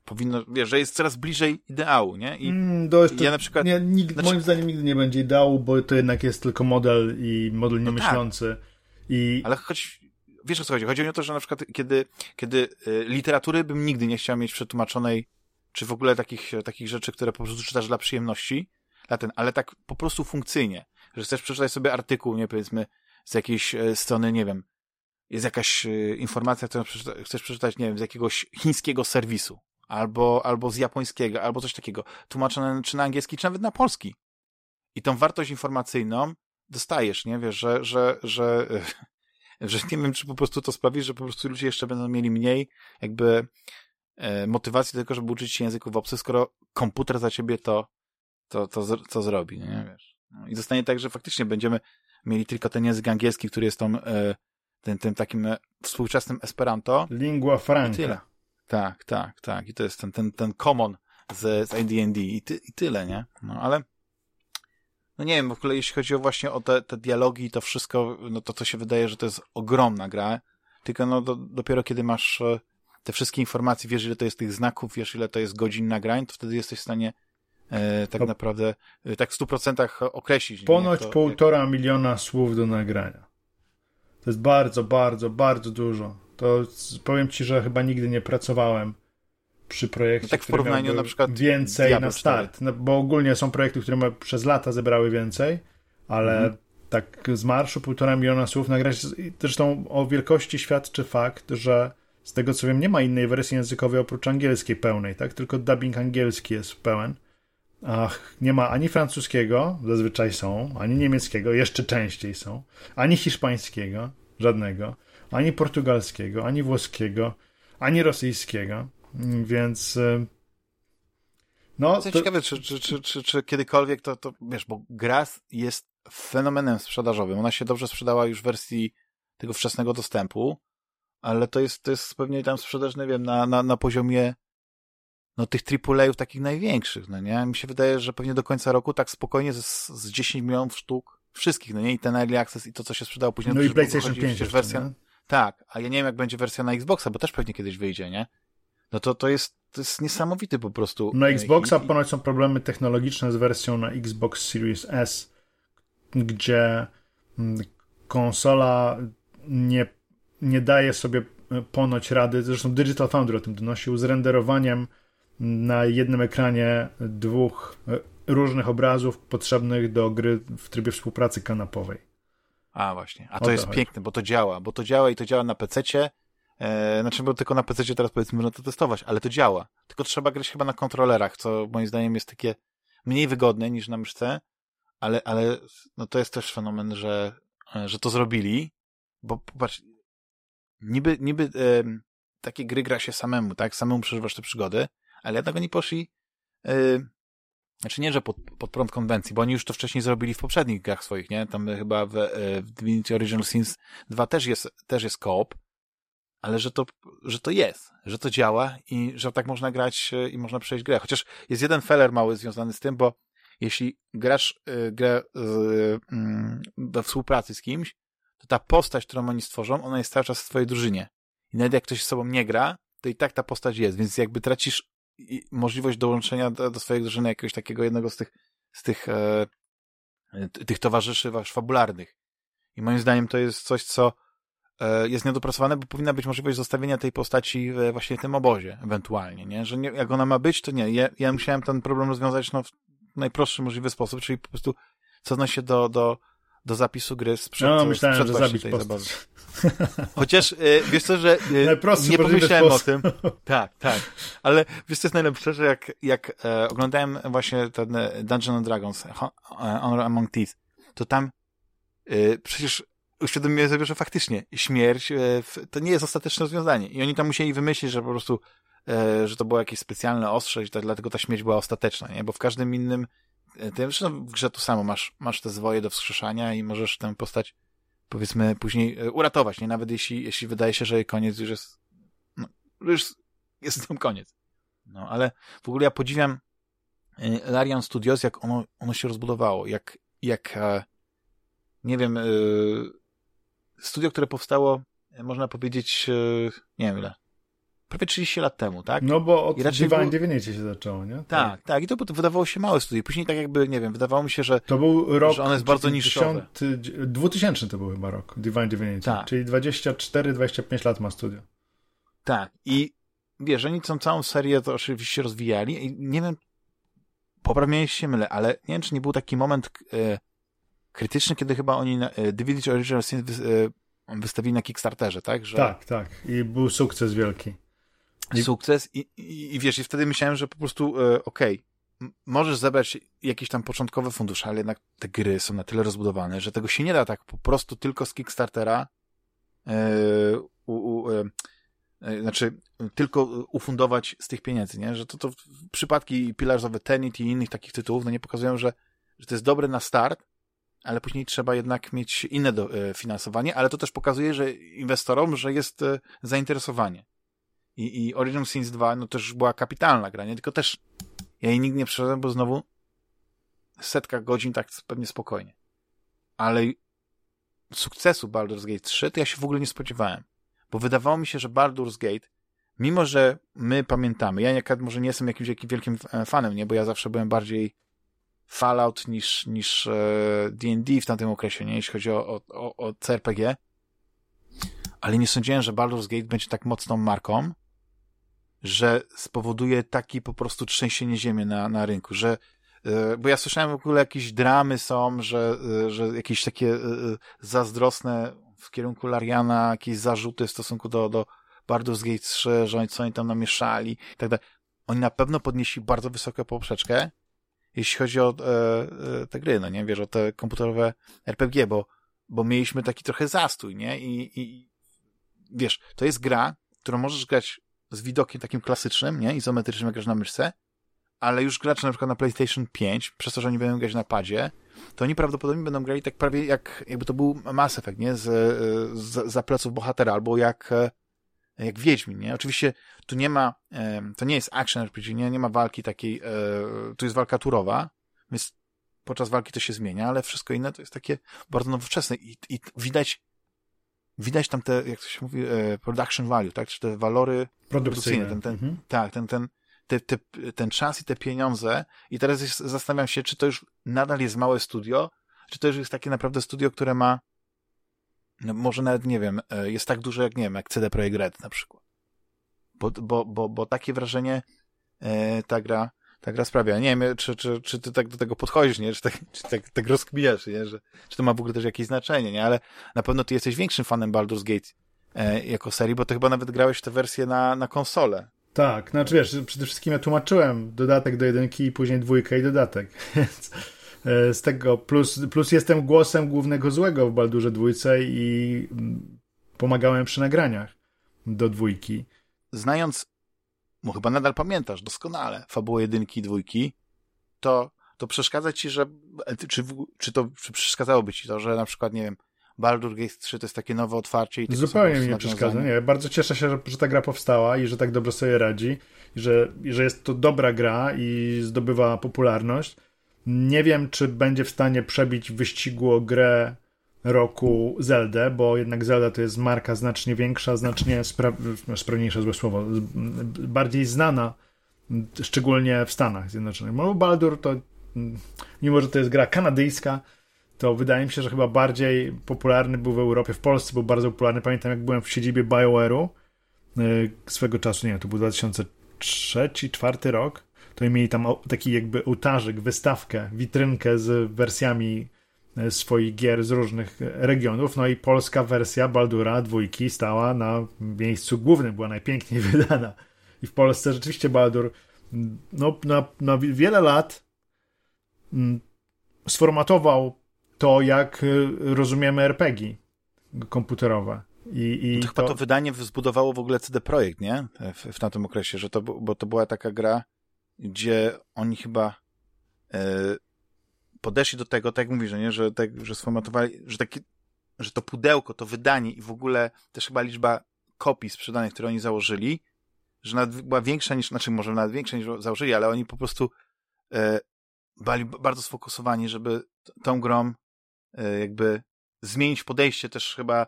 powinno, wiesz, że jest coraz bliżej ideału, nie? I mm, ja na przykład... Nie, nigdy, znaczy... Moim zdaniem nigdy nie będzie ideału, bo to jednak jest tylko model i model niemyślący. No tak. I... Ale choć, wiesz o co chodzi? Chodzi o to, że na przykład kiedy, kiedy y, literatury bym nigdy nie chciał mieć przetłumaczonej czy w ogóle takich, takich rzeczy, które po prostu czytasz dla przyjemności, dla ten, ale tak po prostu funkcyjnie, że chcesz przeczytać sobie artykuł, nie powiedzmy, z jakiejś e, strony, nie wiem, jest jakaś e, informacja, którą chcesz przeczytać, nie wiem, z jakiegoś chińskiego serwisu, albo, albo z japońskiego, albo coś takiego, tłumaczone czy na angielski, czy nawet na polski. I tą wartość informacyjną dostajesz, nie? Wiesz, że, że, że, *laughs* że nie wiem, czy po prostu to sprawi, że po prostu ludzie jeszcze będą mieli mniej jakby E, motywacji do tego, żeby uczyć się języków obcych, skoro komputer za ciebie to, to, to, to zrobi, nie wiesz. No I zostanie tak, że faktycznie będziemy mieli tylko ten język angielski, który jest tą, e, tym, tym takim e, współczesnym Esperanto. Lingua franca. tyle. Tak, tak, tak. I to jest ten, ten, ten common z, z AD&D i, ty, i tyle, nie? No ale no nie wiem, w ogóle jeśli chodzi o właśnie o te, te dialogi i to wszystko, no to to się wydaje, że to jest ogromna gra, tylko no do, dopiero kiedy masz te wszystkie informacje, wiesz ile to jest tych znaków, wiesz ile to jest godzin nagrań, to wtedy jesteś w stanie e, tak no. naprawdę e, tak w stu procentach określić. Ponoć to, półtora jak... miliona słów do nagrania. To jest bardzo, bardzo, bardzo dużo. To powiem ci, że chyba nigdy nie pracowałem przy projekcie, no tak w porównaniu na przykład więcej Diablo na start, no, bo ogólnie są projekty, które przez lata zebrały więcej, ale mhm. tak z marszu półtora miliona słów nagrać. Zresztą o wielkości świadczy fakt, że z tego co wiem, nie ma innej wersji językowej oprócz angielskiej pełnej, tak? Tylko dubbing angielski jest pełen. Ach, nie ma ani francuskiego, zazwyczaj są, ani niemieckiego, jeszcze częściej są, ani hiszpańskiego, żadnego, ani portugalskiego, ani włoskiego, ani rosyjskiego, więc. Y, no, to... ciekawe, czy, czy, czy, czy, czy kiedykolwiek to, to, wiesz, bo gra jest fenomenem sprzedażowym. Ona się dobrze sprzedała już w wersji tego wczesnego dostępu ale to jest, to jest pewnie tam sprzedaż, nie wiem, na, na, na poziomie no tych AAA-ów takich największych, no nie? Mi się wydaje, że pewnie do końca roku tak spokojnie z, z 10 milionów sztuk wszystkich, no nie? I ten Early Access i to, co się sprzedało później. No i PlayStation 5 wersja... Nie? Tak, a ja nie wiem, jak będzie wersja na Xboxa, bo też pewnie kiedyś wyjdzie, nie? No to, to jest, to jest niesamowity po prostu. Na Xboxa I, ponoć są problemy technologiczne z wersją na Xbox Series S, gdzie mm, konsola nie nie daje sobie e, ponoć rady, zresztą Digital Foundry o tym donosił, z renderowaniem na jednym ekranie dwóch e, różnych obrazów potrzebnych do gry w trybie współpracy kanapowej. A właśnie, a to, to jest chodzi. piękne, bo to działa, bo to działa i to działa na PC-cie, e, znaczy, bo tylko na PC teraz powiedzmy można to testować, ale to działa. Tylko trzeba grać chyba na kontrolerach, co moim zdaniem jest takie mniej wygodne niż na myszce, ale, ale no to jest też fenomen, że, e, że to zrobili, bo popatrz, niby, niby e, takie gry gra się samemu, tak? Samemu przeżywasz te przygody, ale jednak oni poszli e, znaczy nie, że pod, pod prąd konwencji, bo oni już to wcześniej zrobili w poprzednich grach swoich, nie? Tam chyba w, e, w Divinity Original Sins 2 też jest, też jest koop, ale że to, że to jest, że to działa i że tak można grać e, i można przejść grę. Chociaż jest jeden feller mały związany z tym, bo jeśli grasz y, grę y, y, we współpracy z kimś, to ta postać, którą oni stworzą, ona jest cały czas w twojej drużynie. I nawet jak ktoś z sobą nie gra, to i tak ta postać jest, więc jakby tracisz możliwość dołączenia do, do swojej drużyny jakiegoś takiego jednego z tych, z tych, e, tych towarzyszy fabularnych. I moim zdaniem to jest coś, co e, jest niedopracowane, bo powinna być możliwość zostawienia tej postaci w, właśnie w tym obozie, ewentualnie, nie? Że nie, jak ona ma być, to nie. Ja, ja musiałem ten problem rozwiązać no, w najprostszy możliwy sposób, czyli po prostu cofnąć się do, do, do zapisu gry sprzed, no, myślałem, sprzed że zabić tej zabawy. *laughs* Chociaż, e, wiesz co, że e, Najprostszy nie pomyślałem o tym. Tak, tak. Ale wiesz co jest najlepsze, że jak, jak e, oglądałem właśnie ten e, Dungeon and Dragons, Ho- e, Honor Among Thieves, to tam e, przecież uświadomiłem sobie, że faktycznie śmierć e, to nie jest ostateczne rozwiązanie. I oni tam musieli wymyślić, że po prostu e, że to było jakieś specjalne ostrze i to, dlatego ta śmierć była ostateczna, nie? Bo w każdym innym e, zresztą w grze to samo, masz, masz te zwoje do wskrzeszania i możesz tę postać powiedzmy później e, uratować, nie? Nawet jeśli, jeśli wydaje się, że jej koniec już jest no, już jest tam koniec. No, ale w ogóle ja podziwiam e, Larian Studios, jak ono, ono się rozbudowało, jak, jak nie wiem, studio, które powstało, można powiedzieć, nie wiem ile, prawie 30 lat temu, tak? No bo od Divine było- Divinity się zaczęło, nie? Tak, tak. I to wydawało się małe studio. Później tak jakby, nie wiem, wydawało mi się, że To był rok... Że ono jest bardzo niszowe. 90 2000 to był chyba rok, Divine Divinity. Tak. Czyli 24-25 lat ma studio. tak. I wiesz, oni tą całą serię to oczywiście rozwijali i nie wiem, popraw mnie, jeśli się mylę, ale nie wiem, czy nie był taki moment e, krytyczny, kiedy chyba oni na, e, Divinity Original Sin e, wystawili na Kickstarterze, tak? Że Tak, tak. I był sukces wielki. Sukces i, i, i wiesz, i wtedy myślałem, że po prostu e, okej, m- możesz zebrać jakieś tam początkowe fundusze, ale jednak te gry są na tyle rozbudowane, że tego się nie da tak po prostu tylko z Kickstartera e, u, u, e, e, znaczy tylko ufundować z tych pieniędzy, nie? Że to, to przypadki Pillars of Eternity i innych takich tytułów, no nie pokazują, że, że to jest dobre na start, ale później trzeba jednak mieć inne do, e, finansowanie, ale to też pokazuje, że inwestorom, że jest e, zainteresowanie. I, I Origin Sins 2 no też była kapitalna gra, nie? Tylko też ja jej nigdy nie przeszedłem, bo znowu setka godzin tak pewnie spokojnie. Ale sukcesu Baldur's Gate 3 to ja się w ogóle nie spodziewałem. Bo wydawało mi się, że Baldur's Gate, mimo że my pamiętamy, ja akurat może nie jestem jakimś jakim wielkim e, fanem, nie? Bo ja zawsze byłem bardziej Fallout niż, niż e, D&D w tamtym okresie, nie? Jeśli chodzi o, o, o CRPG. Ale nie sądziłem, że Baldur's Gate będzie tak mocną marką, że spowoduje taki po prostu trzęsienie ziemi na, na rynku, że e, bo ja słyszałem w ogóle jakieś dramy są, że, e, że jakieś takie e, zazdrosne w kierunku Lariana, jakieś zarzuty w stosunku do, do Baldur's Gate 3, że oni co oni tam namieszali i tak dalej. Oni na pewno podnieśli bardzo wysoką poprzeczkę, jeśli chodzi o e, te gry, no nie, wiesz, o te komputerowe RPG, bo, bo mieliśmy taki trochę zastój, nie, i, i wiesz, to jest gra, którą możesz grać z widokiem takim klasycznym, nie, izometrycznym, jak grasz na myszce, ale już gracze na przykład na PlayStation 5, przez to, że oni będą grać na padzie, to oni prawdopodobnie będą grali tak prawie jak, jakby to był Mass Effect, nie, z, z, za pleców bohatera, albo jak, e, jak Wiedźmin, nie? Oczywiście tu nie ma, e, to nie jest action RPG, nie, nie ma walki takiej, e, tu jest walka turowa, więc podczas walki to się zmienia, ale wszystko inne to jest takie bardzo nowoczesne i, i widać, widać tam te, jak to się mówi, e, production value, tak? Czy te walory Produkcyjne. ten, ten, Mhm. tak, ten, ten, te, te, ten czas i te pieniądze i teraz jest, zastanawiam się, czy to już nadal jest małe studio, czy to już jest takie naprawdę studio, które ma no może nawet, nie wiem, e, jest tak duże jak, nie wiem, jak CD Projekt Red na przykład. Bo, bo, bo, bo takie wrażenie e, ta gra ta gra sprawia. Nie wiem, czy, czy, czy ty tak do tego podchodzisz, nie? Czy tak, czy tak, tak rozkmijasz, nie? Że, czy to ma w ogóle też jakieś znaczenie, nie? Ale na pewno ty jesteś większym fanem Baldur's Gate e, jako serii, bo ty chyba nawet grałeś w tę wersję na, na konsolę. Tak, znaczy wiesz, przede wszystkim ja tłumaczyłem dodatek do jedynki i później dwójkę i dodatek, *laughs* więc e, z tego plus, plus jestem głosem głównego złego w Baldurze dwójce i mm, pomagałem przy nagraniach do dwójki. Znając, bo chyba nadal pamiętasz doskonale fabułę jedynki i dwójki, to, to przeszkadza ci, że, czy, w- czy to czy przeszkadzałoby ci to, że na przykład, nie wiem, Baldur Gate 3 to jest takie nowe otwarcie i Zupełnie mi nie przeszkadza. Nie, bardzo cieszę się, że, że ta gra powstała i że tak dobrze sobie radzi, i że, i że jest to dobra gra i zdobywa popularność. Nie wiem, czy będzie w stanie przebić wyścigu o grę roku Zeldę, bo jednak Zelda to jest marka znacznie większa, znacznie spra sprawniejsze złe słowo, bardziej znana, szczególnie w Stanach Zjednoczonych. Bo Baldur to, mimo że to jest gra kanadyjska, to wydaje mi się, że chyba bardziej popularny był w Europie, w Polsce był bardzo popularny. Pamiętam, jak byłem w siedzibie BioWare'u yy, swego czasu, nie wiem, to był 2003-2004 rok, to mieli tam taki jakby ołtarzyk, wystawkę, witrynkę z wersjami swoich gier z różnych regionów. No i polska wersja Baldura dwójki stała na miejscu głównym, była najpiękniej *laughs* wydana. I w Polsce rzeczywiście Baldur no, na, na wiele lat mm, sformatował to, jak rozumiemy RPG komputerowe. I, i to, to chyba to wydanie zbudowało w ogóle CD Projekt, nie? W, w tamtym okresie, że to, bo to była taka gra, gdzie oni chyba e, podeszli do tego, tak jak mówisz, że, nie? że, tak, że sformatowali, że, taki, że to pudełko, to wydanie i w ogóle też chyba liczba kopii sprzedanych, które oni założyli, że nawet była większa niż, znaczy może nawet większa niż założyli, ale oni po prostu e, byli bardzo sfokusowani, żeby tą grą e, jakby zmienić podejście też chyba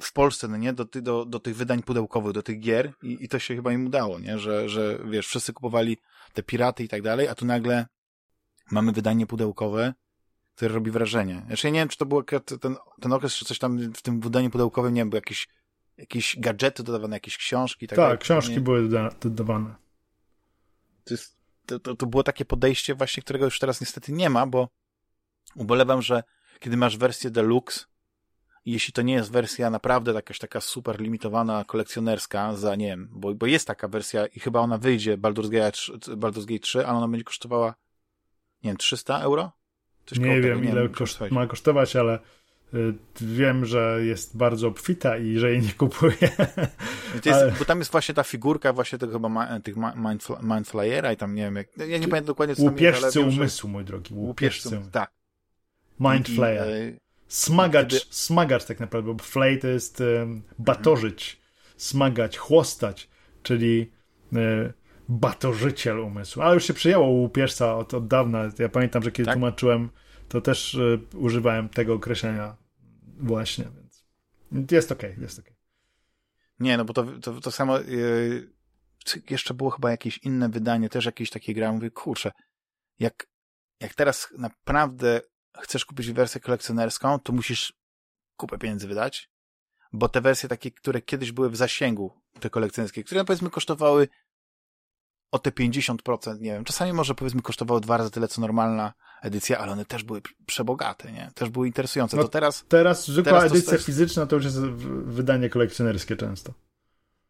w Polsce, no nie, do, do, do tych wydań pudełkowych, do tych gier i, i to się chyba im udało, nie, że, że wiesz, wszyscy kupowali te piraty i tak dalej, a tu nagle mamy wydanie pudełkowe, które robi wrażenie. Znaczy ja nie wiem, czy to był ten, ten okres, czy coś tam w tym wydaniu pudełkowym, nie wiem, były jakieś, jakieś gadżety dodawane, jakieś książki. Tak, tak książki nie? były dodawane. To, jest, to, to, to było takie podejście właśnie, którego już teraz niestety nie ma, bo ubolewam, że kiedy masz wersję deluxe, jeśli to nie jest wersja naprawdę jakaś taka super limitowana, kolekcjonerska za, nie wiem, bo, bo jest taka wersja i chyba ona wyjdzie, Baldur's Gate 3, Baldur's Gate 3 ale ona będzie kosztowała, nie wiem, 300 euro? Coś nie wiem, tego, nie ile wiem, koszt, ma kosztować, ale y, wiem, że jest bardzo obfita i że jej nie kupuję. Jest, ale... Bo tam jest właśnie ta figurka właśnie tego chyba ma, tych mind, Mindflyera i tam nie wiem, jak, ja nie pamiętam dokładnie co tam jest, ale wiem, umysłu, mój drogi. Łupieżcy, Łupieżcy tak. Mindflayer. Smagacz, Kiedy... smagacz tak naprawdę, bo flay to jest um, batorzyć, smagać, chłostać, czyli e, batorzyciel umysłu. Ale już się przyjęło u łupieżca od, od dawna. Ja pamiętam, że kiedy tak? tłumaczyłem, to też e, używałem tego określenia właśnie, więc jest okej, okay, jest okej. Okay. Nie, no bo to, to, to samo e, jeszcze było chyba jakieś inne wydanie, też jakieś takie gra. Mówię, kurczę, jak, jak teraz naprawdę chcesz kupić wersję kolekcjonerską, to musisz kupę pieniędzy wydać, bo te wersje takie, które kiedyś były w zasięgu, te kolekcjonerskie, które powiedzmy kosztowały o te 50%, nie wiem, czasami może powiedzmy kosztowały dwa razy tyle, co normalna edycja, ale one też były przebogate, nie? Też były interesujące. No to teraz... Teraz zwykła teraz edycja to, fizyczna to już jest wydanie kolekcjonerskie często.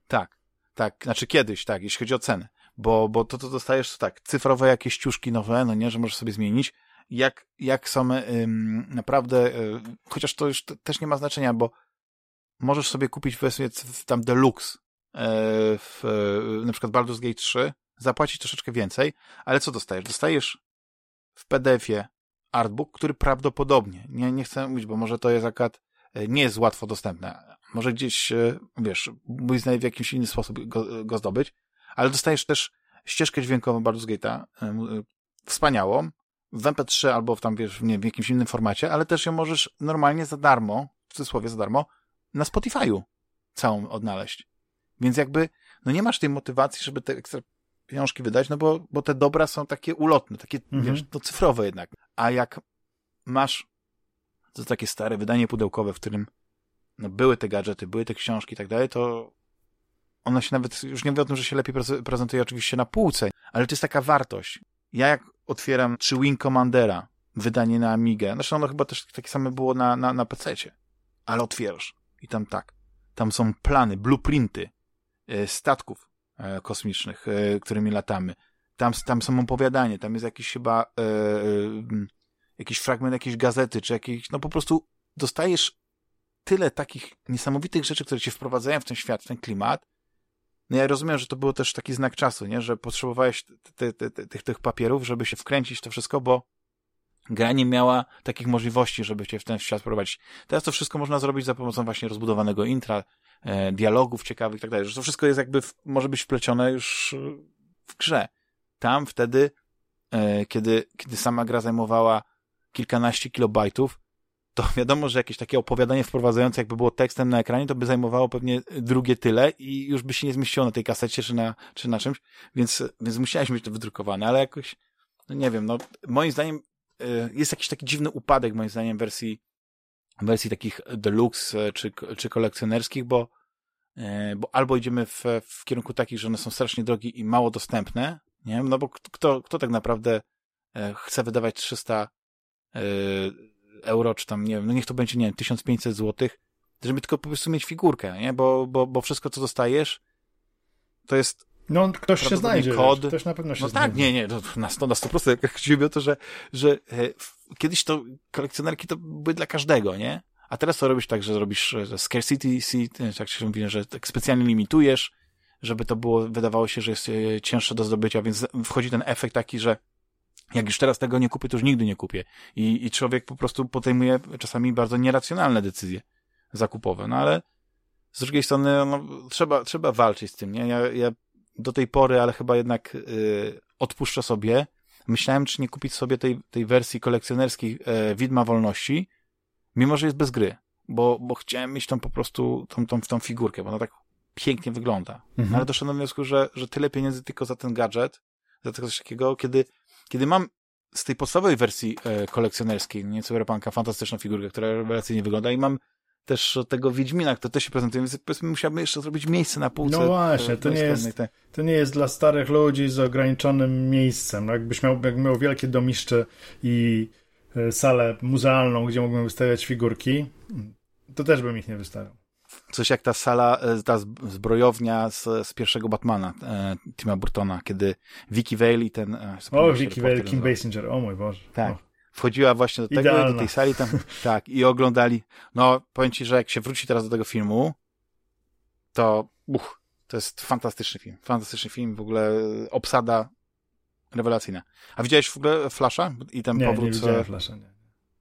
Tak, tak, znaczy kiedyś, tak, jeśli chodzi o cenę, bo, bo to, to dostajesz tak, cyfrowe jakieś ciuszki nowe, no nie, że możesz sobie zmienić, jak, jak są ym, naprawdę, y, chociaż to już też nie ma znaczenia, bo możesz sobie kupić wersję tam deluxe, y, w, y, na przykład Baldur's Gate 3, zapłacić troszeczkę więcej, ale co dostajesz? Dostajesz w PDF-ie artbook, który prawdopodobnie, nie, nie chcę mówić, bo może to jest akurat, nie jest łatwo dostępne, może gdzieś, wiesz, mój w jakiś inny sposób go, go zdobyć, ale dostajesz też ścieżkę dźwiękową Baldur's Gate'a, wspaniałą, w MP3 albo w tam, wiesz, nie, w jakimś innym formacie, ale też ją możesz normalnie za darmo, w cudzysłowie za darmo, na Spotify'u całą odnaleźć. Więc jakby, no nie masz tej motywacji, żeby te ekstra pieniążki wydać, no bo, bo te dobra są takie ulotne, takie, mhm. wiesz, no cyfrowe jednak. A jak masz to takie stare wydanie pudełkowe, w którym no, były te gadżety, były te książki i tak dalej, to ona się nawet, już nie mówię o tym, że się lepiej prezentuje oczywiście na półce, ale to jest taka wartość. Ja jak otwieram czy Wing Commandera, wydanie na Amigę, zresztą ono chyba też takie same było na, na, na PC-cie, ale otwierasz i tam tak, tam są plany, blueprinty e, statków kosmicznych, e, którymi latamy. Tam, tam są opowiadanie, tam jest jakiś chyba e, e, jakiś fragment jakiejś gazety, czy jakiś, no po prostu dostajesz tyle takich niesamowitych rzeczy, które cię wprowadzają w ten świat, w ten klimat, no ja rozumiem, że to był też taki znak czasu, nie? że potrzebowałeś tych, tych papierów, żeby się wkręcić to wszystko, bo gra nie miała takich możliwości, żeby cię w ten świat prowadzić. Teraz to wszystko można zrobić za pomocą właśnie rozbudowanego intra, e, dialogów ciekawych i tak dalej, że to wszystko jest jakby, w, może być wplecione już e, w grze. Tam wtedy, e, kiedy, kiedy sama gra zajmowała kilkanaście kilobajtów, to *laughs* wiadomo, że jakieś takie opowiadanie wprowadzające, jakby było tekstem na ekranie, to by zajmowało pewnie drugie tyle i już by się nie zmieściło na tej kasecie czy na, czy na czymś, więc, więc musiałeś mieć to wydrukowane, ale jakoś, no nie wiem, no moim zdaniem jest jakiś taki dziwny upadek, moim zdaniem, wersji, wersji takich deluxe y, czy, czy kolekcjonerskich, bo, y, bo albo idziemy w, w kierunku takich, że one są strasznie drogie i mało dostępne, nie no bo kto, kto tak naprawdę chce wydawać 300 euro, czy tam, nie wiem, no niech to będzie, nie wiem, 1500 zł, żeby tylko po prostu mieć figurkę, nie? Bo, bo, bo wszystko, co dostajesz, to jest no, ktoś się znajdzie, kod. Wiesz, ktoś na pewno się no znajdzie. tak, nie, nie, to na 100%, na 100% jak chodzi o to, że, że e, kiedyś to kolekcjonerki to były dla każdego, nie? A teraz to robisz tak, że robisz że scarcity seed, tak się mówi, że tak specjalnie limitujesz, żeby to było, wydawało się, że jest e, cięższe do zdobycia, więc wchodzi ten efekt taki, że jak już teraz tego nie kupię, to już nigdy nie kupię. I, i człowiek po prostu podejmuje czasami bardzo nieracjonalne decyzje zakupowe. No ale z drugiej strony no, trzeba, trzeba walczyć z tym, nie? Ja, ja do tej pory, ale chyba jednak y, odpuszczę sobie. Myślałem, czy nie kupić sobie tej, tej wersji kolekcjonerskiej e, Widma Wolności, mimo że jest bez gry, bo, bo chciałem mieć tą po prostu tą, tą, tą figurkę, bo ona tak pięknie wygląda. Mhm. Ale doszedłem do wniosku, że, że tyle pieniędzy tylko za ten gadżet, za coś takiego, kiedy, kiedy mam z tej podstawowej wersji e, kolekcjonerskiej, nie Cyberpunka, fantastyczną figurkę, która rewelacyjnie wygląda i mam też tego Wiedźmina, kto też się prezentuje, więc powiedzmy musiałbym jeszcze zrobić miejsce na półce. No właśnie, to nie, jest, to nie jest dla starych ludzi z ograniczonym miejscem. Jakbyś miał, jak miał wielkie domiszcze i e, salę muzealną, gdzie mógłbym wystawiać figurki, to też bym ich nie wystawiał. Coś jak ta sala, e, ta zbrojownia z, z pierwszego Batmana, e, Tima Burtona, kiedy Vicky Vale i ten... E, o, Vicky Vale, Kim Basinger, o mój Boże. Tak. O. Wchodziła właśnie do tego, Idealna. do tej sali tam, *laughs* tak, i oglądali. No, powiem ci, że jak się wróci teraz do tego filmu, to, uch, to jest fantastyczny film. Fantastyczny film, w ogóle obsada rewelacyjna. A widziałeś w ogóle Flasha i ten nie, powrót? Nie, widziałem Flasha, nie.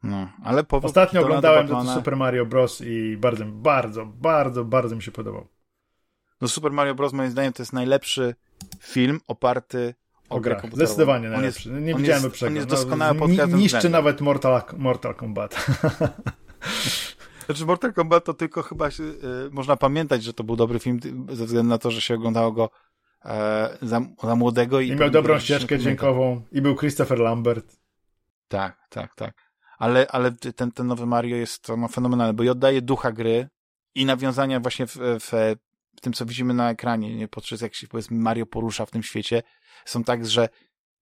No, ale powrót Ostatnio oglądałem to Super Mario Bros. i bardzo, bardzo, bardzo, bardzo mi się podobał. No Super Mario Bros. moim zdaniem to jest najlepszy film oparty o, grę komputerową. Zdecydowanie najlepszy. Jest, nie widziałem lepszego. On jest doskonały no, pod każdym Niszczy względem. nawet Mortal, Mortal Kombat. *laughs* Znaczy Mortal Kombat to tylko chyba się, y, można pamiętać, że to był dobry film ze względu na to, że się oglądało go e, za, za, młodego. I, I miał dobrą ścieżkę dźwiękową i był Christopher Lambert. Tak, tak, tak. Ale, ale ten, ten nowy Mario jest no, fenomenalny, bo i oddaje ducha gry i nawiązania właśnie w, w, w tym, co widzimy na ekranie, nie? podczas jak się powiedzmy Mario porusza w tym świecie, są tak, że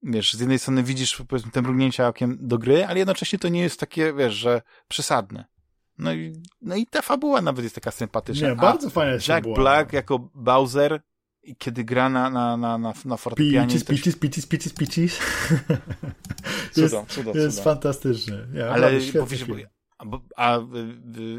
wiesz, z jednej strony widzisz powiedzmy te mrugnięcia okiem do gry, ale jednocześnie to nie jest takie, wiesz, że przesadne. No i, no i ta fabuła nawet jest taka sympatyczna. Nie, bardzo fajna jest Jack fabuła. Black jako Bowser, kiedy gra na, na, na, na, na fortepianie. Picis, też... picis, picis, picis, picis. *laughs* Jest, cudo, cudo, jest fantastyczny. Ja, ale powiesz, a, a,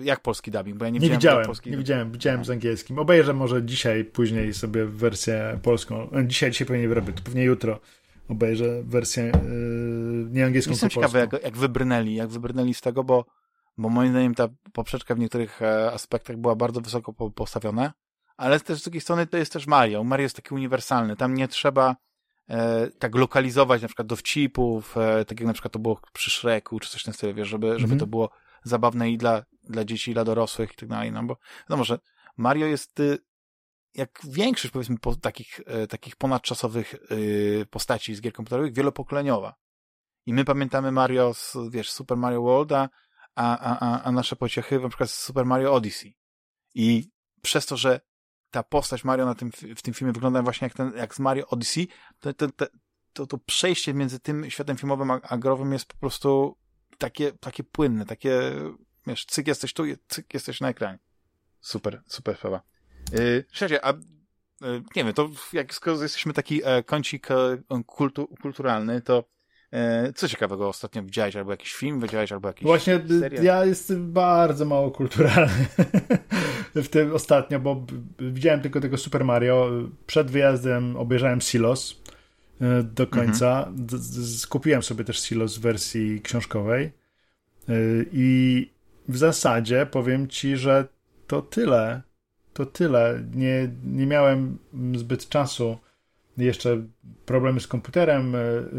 jak polski dubbing? Bo ja nie, nie widziałem. Polski nie widziałem, widziałem z angielskim. Obejrzę może dzisiaj, później sobie wersję polską. E, dzisiaj, dzisiaj pewnie nie robię, to pewnie jutro obejrzę wersję yy, nie angielską, Jestem tylko ciekawy, jak, jak wybrnęli, jak wybrnęli z tego, bo, bo moim zdaniem ta poprzeczka w niektórych e, aspektach była bardzo wysoko postawiona, ale też z drugiej strony to jest też Mario. Mario jest taki uniwersalny. Tam nie trzeba e, tak lokalizować na przykład dowcipów, e, tak jak na przykład to było przy Shreku, czy coś w tym stylu, wiesz, żeby, żeby mm -hmm. to było zabawne i dla, dla dzieci, i dla dorosłych i tak dalej, no bo no może Mario jest y, jak większość powiedzmy po, takich, y, takich ponadczasowych y, postaci z gier komputerowych wielopokoleniowa. I my pamiętamy Mario z, wiesz, Super Mario World, a, a, a nasze pociechy na przykład z Super Mario Odyssey. I przez to, że ta postać Mario na tym, w tym filmie wygląda właśnie jak, ten, jak z Mario Odyssey, to, to, to, to przejście między tym światem filmowym a, a growym jest po prostu takie, takie płynne, takie, wiesz, cyk jesteś tu, cyk jesteś na ekranie. Super, super sprawa. Yy, a yy, nie wiem, to jak skoro jesteśmy taki e, kącik e, kultu, kulturalny, to e, co ciekawego ostatnio widziałeś? Albo jakiś film widziałeś, albo jakiś Właśnie serial? ja jestem bardzo mało kulturalny *laughs* w tym ostatnio, bo widziałem tylko tego Super Mario. Przed wyjazdem obejrzałem Silos do końca. Mhm. Skupiłem sobie też Silos w wersji książkowej e, i w zasadzie powiem ci, że to tyle. To tyle. Nie, nie miałem zbyt czasu. Jeszcze problemy z komputerem, e,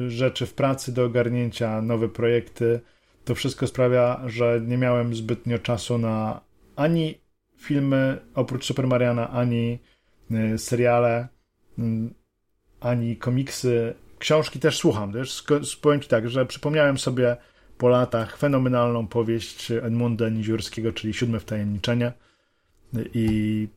rzeczy w pracy do ogarnięcia, nowe projekty. To wszystko sprawia, że nie miałem zbytnio czasu na ani filmy oprócz Super Mariana, ani seriale ani komiksy. Książki też słucham, też powiem Ci tak, że przypomniałem sobie po latach fenomenalną powieść Edmunda Niziurskiego, czyli Siódme Wtajemniczenie i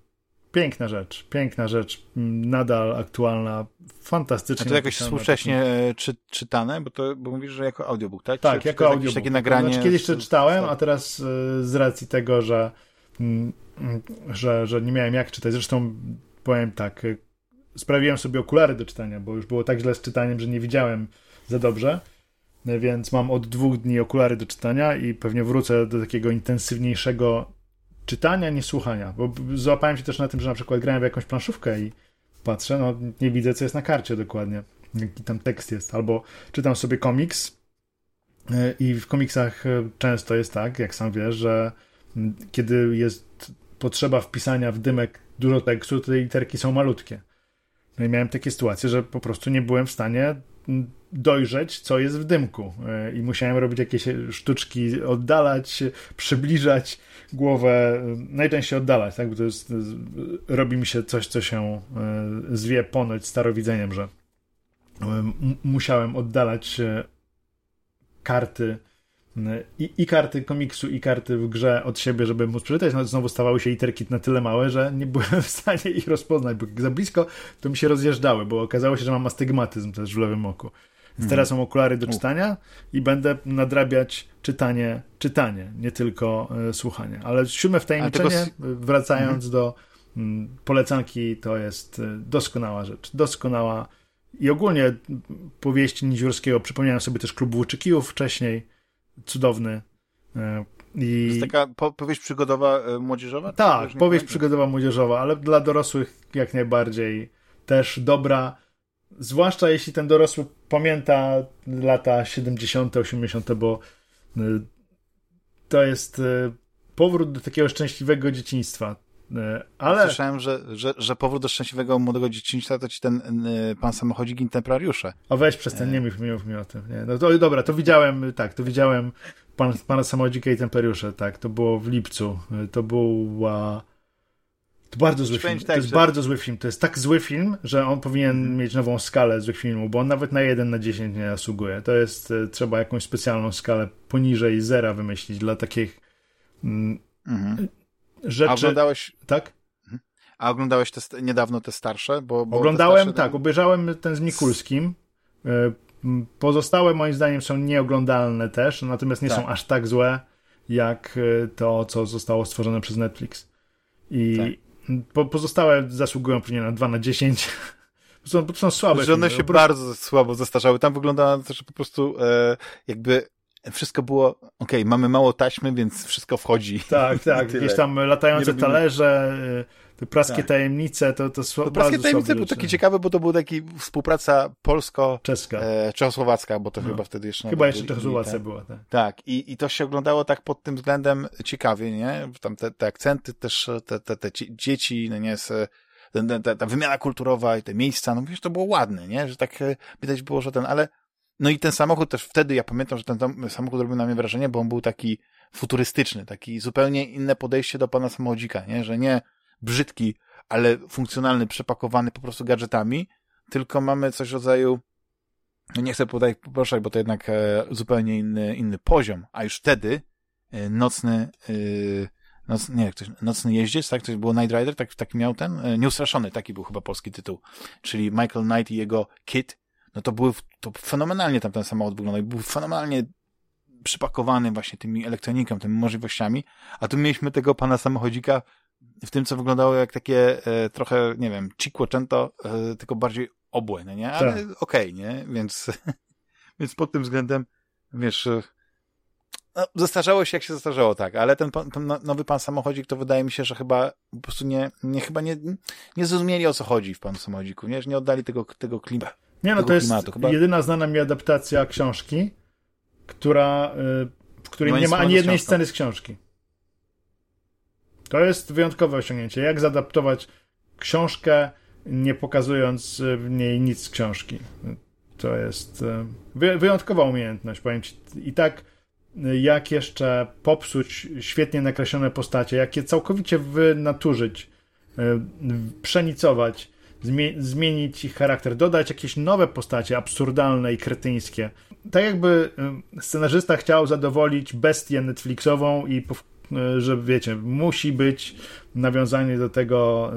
piękna rzecz, piękna rzecz, nadal aktualna, fantastycznie. A to jakoś współcześnie takim... czy, czytane, bo to bo mówisz, że jako audiobook, tak? Tak, czy, jako czy audiobook. takie nagranie. Znaczy, kiedyś czytałem, a teraz z racji tego, że, że, że nie miałem jak czytać, zresztą powiem tak, sprawiłem sobie okulary do czytania, bo już było tak źle z czytaniem, że nie widziałem za dobrze, więc mam od dwóch dni okulary do czytania i pewnie wrócę do takiego intensywniejszego czytania, nie słuchania, bo złapałem się też na tym, że na przykład grałem w jakąś planszówkę i patrzę, no nie widzę, co jest na karcie dokładnie, jaki tam tekst jest, albo czytam sobie komiks e, i w komiksach e, często jest tak, jak sam wiesz, że kiedy jest potrzeba wpisania w dymek dużo tekstu, to te literki są malutkie. No i miałem takie sytuacje, że po prostu nie byłem w stanie dojrzeć, co jest w dymku. E, I musiałem robić jakieś sztuczki, oddalać, przybliżać głowę, najczęściej oddalać, tak? Bo to jest, robi mi się coś, co się e, zwie ponoć starowidzeniem, że e, musiałem oddalać karty i, i, karty komiksu, i karty w grze od siebie, żeby móc przeczytać. No, znowu stawały się literki na tyle małe, że nie byłem w stanie ich rozpoznać, bo za blisko to mi się rozjeżdżały, bo okazało się, że mam astygmatyzm też w lewym oku. Więc mhm. teraz mam okulary do czytania i będę nadrabiać czytanie, czytanie, nie tylko e, słuchanie. Ale siódme wtajemniczenie, tego... wracając mhm. do m, polecanki, to jest e, doskonała rzecz. Doskonała i ogólnie powieści Niziurskiego przypomniałem sobie też Klub Łuczykijów wcześniej, cudowny. E, I... To jest taka po, powieść przygodowa e, młodzieżowa? Tak, powieść przygodowa młodzieżowa, ale dla dorosłych jak najbardziej też dobra. Zwłaszcza jeśli ten dorosły pamięta lata 70., 80., bo e, to jest powrót do takiego szczęśliwego dzieciństwa. Ale... Słyszałem, że, że, że powrót do szczęśliwego młodego dzieciństwa to ci ten y, pan samochodzik i templariusze. O weź przez ten, nie mów mi, mi o tym. Nie. No to, dobra, to widziałem, tak, to widziałem pan, pana samochodzika i templariusze, tak, to było w lipcu. To była... To bardzo zły film. Tak, to jest że... bardzo zły film. To jest tak zły film, że on powinien hmm. mieć nową skalę złych filmów, bo on nawet na 1 na 10 nie zasługuje. To jest, trzeba jakąś specjalną skalę poniżej zera wymyślić dla takich... Mm, mhm rzeczy... A oglądałeś... Tak? Mhm. A oglądałeś te, niedawno te starsze? Bo, bo Oglądałem, starsze... tak, obejrzałem ten z Mikulskim. E, pozostałe moim zdaniem są nieoglądalne też, natomiast nie tak. są aż tak złe, jak e, to, co zostało stworzone przez Netflix. I tak. pozostałe zasługują pewnie na 2 na 10. *laughs* Są, są słabe. Że one się bardzo słabo zestarzały. Tam wygląda to, że po prostu e, jakby wszystko było, okej, okay, mamy mało taśmy, więc wszystko wchodzi. Tak, *laughs* tak, gdzieś tam latające talerze, y, te praskie tak. tajemnice, to, to, to Praskie tajemnice były takie ciekawe, bo to była taki współpraca polsko-czeska, e, czechosłowacka, bo to no. chyba wtedy jeszcze... Chyba jeszcze Czechosłowacja była, tak. Tak, i, i to się oglądało tak pod tym względem ciekawie, nie? Tam te, te akcenty też, te, te, te dzieci, no nie, z, ta, ta wymiana kulturowa i te miejsca, no wiesz, to było ładne, nie? Że tak e, widać było, że ten, ale no i ten samochód też wtedy, ja pamiętam, że ten samochód robił na mnie wrażenie, bo on był taki futurystyczny, taki zupełnie inne podejście do pana samochodzika, nie? Że nie brzydki, ale funkcjonalny, przepakowany po prostu gadżetami, tylko mamy coś w rodzaju, no nie chcę tutaj poproszać, bo to jednak e, zupełnie inny, inny poziom, a już wtedy e, nocny, e, noc, nie, ktoś, nocny jeździec, tak, to było Night Rider, tak, taki miał ten, Nieustraszony, taki był chyba polski tytuł, czyli Michael Knight i jego Kid, no to były, to fenomenalnie tam ten samochód wyglądał i był fenomenalnie przypakowany właśnie tymi elektroniką, tymi możliwościami, a tu mieliśmy tego pana samochodzika w tym, co wyglądało jak takie e, trochę, nie wiem, Cinquecento, e, tylko bardziej obłe, no nie? Ale tak. okej, okay, nie? Więc, *laughs* więc pod tym względem, wiesz, e, no, zestarzało się jak się zestarzało, tak, ale ten, pan, ten nowy pan samochodzik to wydaje mi się, że chyba po prostu nie, nie chyba nie, nie zrozumieli o co chodzi w panu samochodziku, nie? Że nie oddali tego, tego klimatu nie, no to jest Chyba... jedyna znana mi adaptacja książki, która, y, w której no nie ma ani jednej sceny z książki. To jest wyjątkowe osiągnięcie. Jak zaadaptować książkę, nie pokazując w niej nic z książki. To jest y, wyjątkowa umiejętność, powiem ci. I tak, y, jak jeszcze popsuć świetnie nakreślone postacie, jak je całkowicie wynaturzyć, przenicować, zmienić ich charakter, dodać jakieś nowe postacie absurdalne i kretyńskie. Tak jakby scenarzysta chciał zadowolić bestię Netflixową i e, że wiecie, musi być nawiązanie do tego,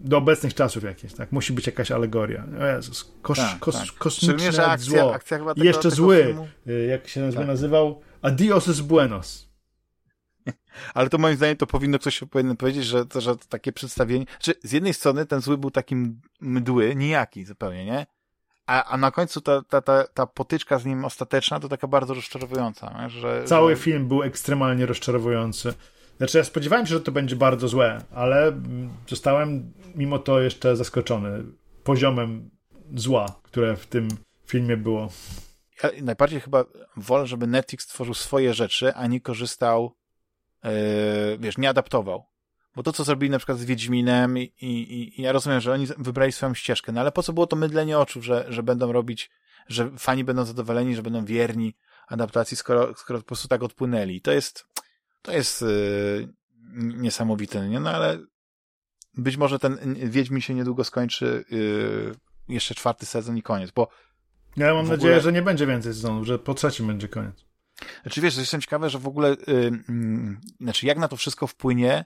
do obecnych czasów jakieś, tak? Musi być jakaś alegoria. O Jezus, tak, kos, tak. kosmiczne Szczególnie, akcja, zło. Akcja tego, jeszcze zły, filmu... jak się tak. nazywał? Adios es buenos. Ale to moim zdaniem to powinno ktoś powinien powiedzieć, że, że takie przedstawienie, że z jednej strony ten zły był takim mdły, nijaki zupełnie, nie? A, a na końcu ta, ta, ta, ta potyczka z nim ostateczna to taka bardzo rozczarowująca. Że, Cały że... film był ekstremalnie rozczarowujący. Znaczy ja spodziewałem się, że to będzie bardzo złe, ale zostałem mimo to jeszcze zaskoczony poziomem zła, które w tym filmie było. Ja najbardziej chyba wolę, żeby Netflix tworzył swoje rzeczy, a nie korzystał, wiesz, nie adaptował. Bo to, co zrobili na przykład z Wiedźminem i, i, i ja rozumiem, że oni wybrali swoją ścieżkę, no ale po co było to mydlenie oczu, że, że będą robić, że fani będą zadowoleni, że będą wierni adaptacji, skoro, skoro po prostu tak odpłynęli. To jest, to jest yy, niesamowite, nie? No ale być może ten Wiedźmin się niedługo skończy, yy, jeszcze czwarty sezon i koniec, bo ja mam nadzieję, że nie będzie więcej sezonów, że po trzecim będzie koniec. Znaczy wiesz, jestem ciekawy, że w ogóle, yy, yy, znaczy jak na to wszystko wpłynie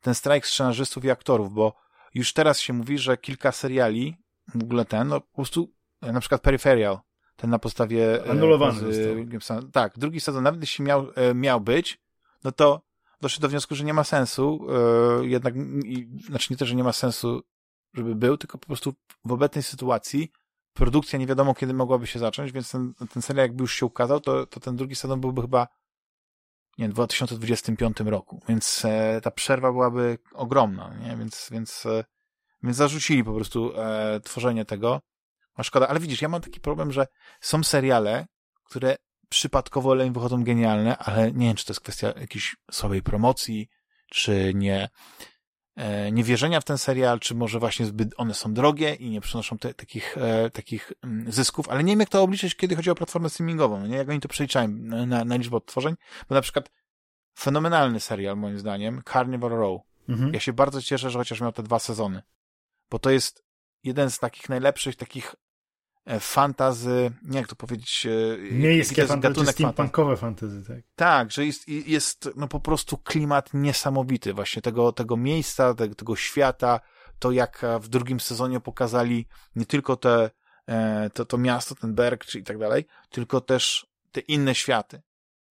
ten strajk scenarzystów i aktorów, bo już teraz się mówi, że kilka seriali, w ogóle ten, no po prostu, e, na przykład Peripheral, ten na podstawie... E, Anulowany z, Tak, drugi sezon, nawet jeśli miał, e, miał być, no to doszli do wniosku, że nie ma sensu, jednak, i, znaczy nie to, że nie ma sensu, żeby był, tylko po prostu w obecnej sytuacji produkcja nie wiadomo kiedy mogłaby się zacząć, więc ten, ten serial jakby już się ukazał, to, to ten drugi sezon byłby chyba nie, w 2025 roku, więc e, ta przerwa byłaby ogromna, nie? Więc, więc, e, więc zarzucili po prostu e, tworzenie tego. A szkoda, ale widzisz, ja mam taki problem, że są seriale, które przypadkowo leń wychodzą genialne, ale nie wiem, czy to jest kwestia jakiejś słabej promocji, czy nie, niewierzenia w ten serial, czy może właśnie zbyt one są drogie i nie przynoszą te, takich, e, takich mm, zysków, ale nie wiem jak to obliczyć, kiedy chodzi o platformę streamingową, no nie? jak oni to przeliczają na, na, liczbę odtworzeń, bo na przykład fenomenalny serial moim zdaniem, Carnival Row. Mhm. Ja się bardzo cieszę, że chociaż miał te dwa sezony, bo to jest jeden z takich najlepszych takich E, fantazy, nie jak to powiedzieć... E, Miejskie fantazy, steampunkowe fantazy, tak? Tak, że jest, jest no po prostu klimat niesamowity właśnie tego, tego miejsca, tego, tego świata, to jak w drugim sezonie pokazali nie tylko te, e, to, to miasto, ten Berg czy i tak dalej, tylko też te inne światy,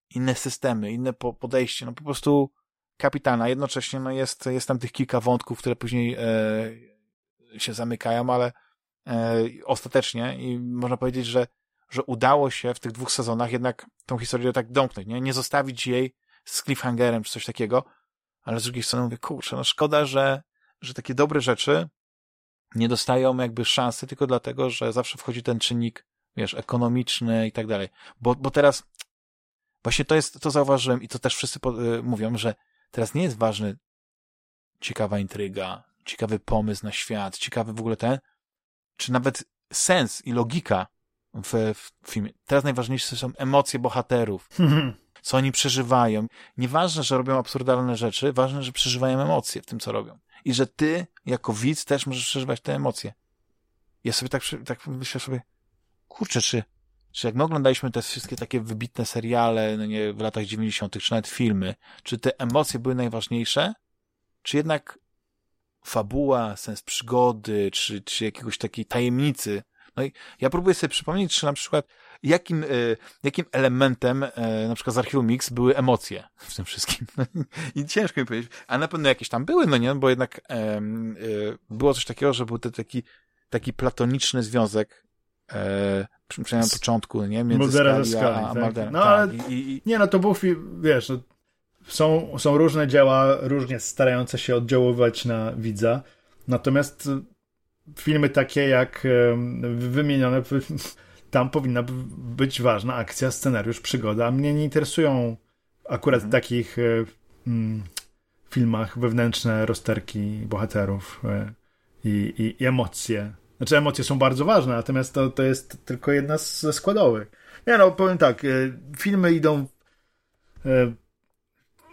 inne systemy, inne podejście, no po prostu kapitana. Jednocześnie no jest, jest tam tych kilka wątków, które później e, się zamykają, ale e, ostatecznie i można powiedzieć, że, że udało się w tych dwóch sezonach jednak tą historię tak domknąć, nie? Nie zostawić jej z cliffhangerem czy coś takiego, ale z drugiej strony mówię, kurczę, no szkoda, że, że takie dobre rzeczy nie dostają jakby szansy tylko dlatego, że zawsze wchodzi ten czynnik, wiesz, ekonomiczny i tak dalej. Bo, bo teraz właśnie to jest, to zauważyłem i to też wszyscy po, y, mówią, że teraz nie jest ważny ciekawa intryga, ciekawy pomysł na świat, ciekawy w ogóle ten, czy nawet sens i logika w, w filmie. Teraz najważniejsze są emocje bohaterów. co oni przeżywają. Nieważne, że robią absurdalne rzeczy, ważne, że przeżywają emocje w tym, co robią. I że ty, jako widz, też możesz przeżywać te emocje. Ja sobie tak, tak myślę sobie, kurczę, czy, czy jak my oglądaliśmy te wszystkie takie wybitne seriale, no nie, w latach 90., czy nawet filmy, czy te emocje były najważniejsze, czy jednak fabuła, sens przygody, czy, czy jakiegoś takiej tajemnicy. No i ja próbuję sobie przypomnieć, czy na przykład jakim, y, jakim elementem y, na przykład z Archiwum Mix były emocje w tym wszystkim. *laughs* I ciężko mi powiedzieć. A na pewno jakieś tam były, no nie? Bo jednak y, było coś takiego, że był to taki, taki platoniczny związek przynajmniej na początku, no nie? Między Skali, Skali a, a tak. No tak. ale, I, i, nie no, to był film, wiesz, no, są, są różne dzieła, różnie starające się oddziaływać na widza, natomiast filmy takie jak wymienione, *laughs* tam powinna być ważna akcja, scenariusz, przygoda. Mnie nie interesują akurat w mhm. takich e, mm, filmach wewnętrzne rozterki bohaterów e, i, i, i, emocje. Znaczy emocje są bardzo ważne, natomiast to, to jest tylko jedna ze składowych. Nie no, powiem tak, e, filmy idą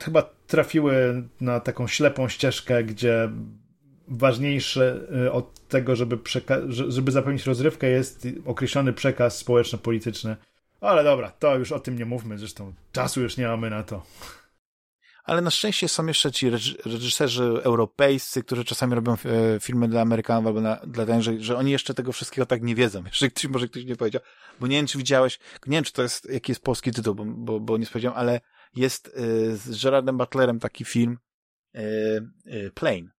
chyba trafiły na taką ślepą ścieżkę, gdzie ważniejsze y, od tego, żeby, żeby zapewnić rozrywkę, jest określony przekaz społeczno-polityczny. Ale dobra, to już o tym nie mówmy, zresztą czasu już nie mamy na to. ale na szczęście są jeszcze ci reżyserzy europejscy, którzy czasami robią e, filmy dla Amerykanów albo dla, dla ten, że, że oni jeszcze tego wszystkiego tak nie wiedzą. Jeszcze ktoś, może ktoś nie powiedział, bo nie wiem, czy widziałeś, nie wiem, czy to jest, jaki jest polski tytuł, bo, bo, bo nie powiedziałem, ale jest y, z Gerardem Butlerem taki film y, y, Plane.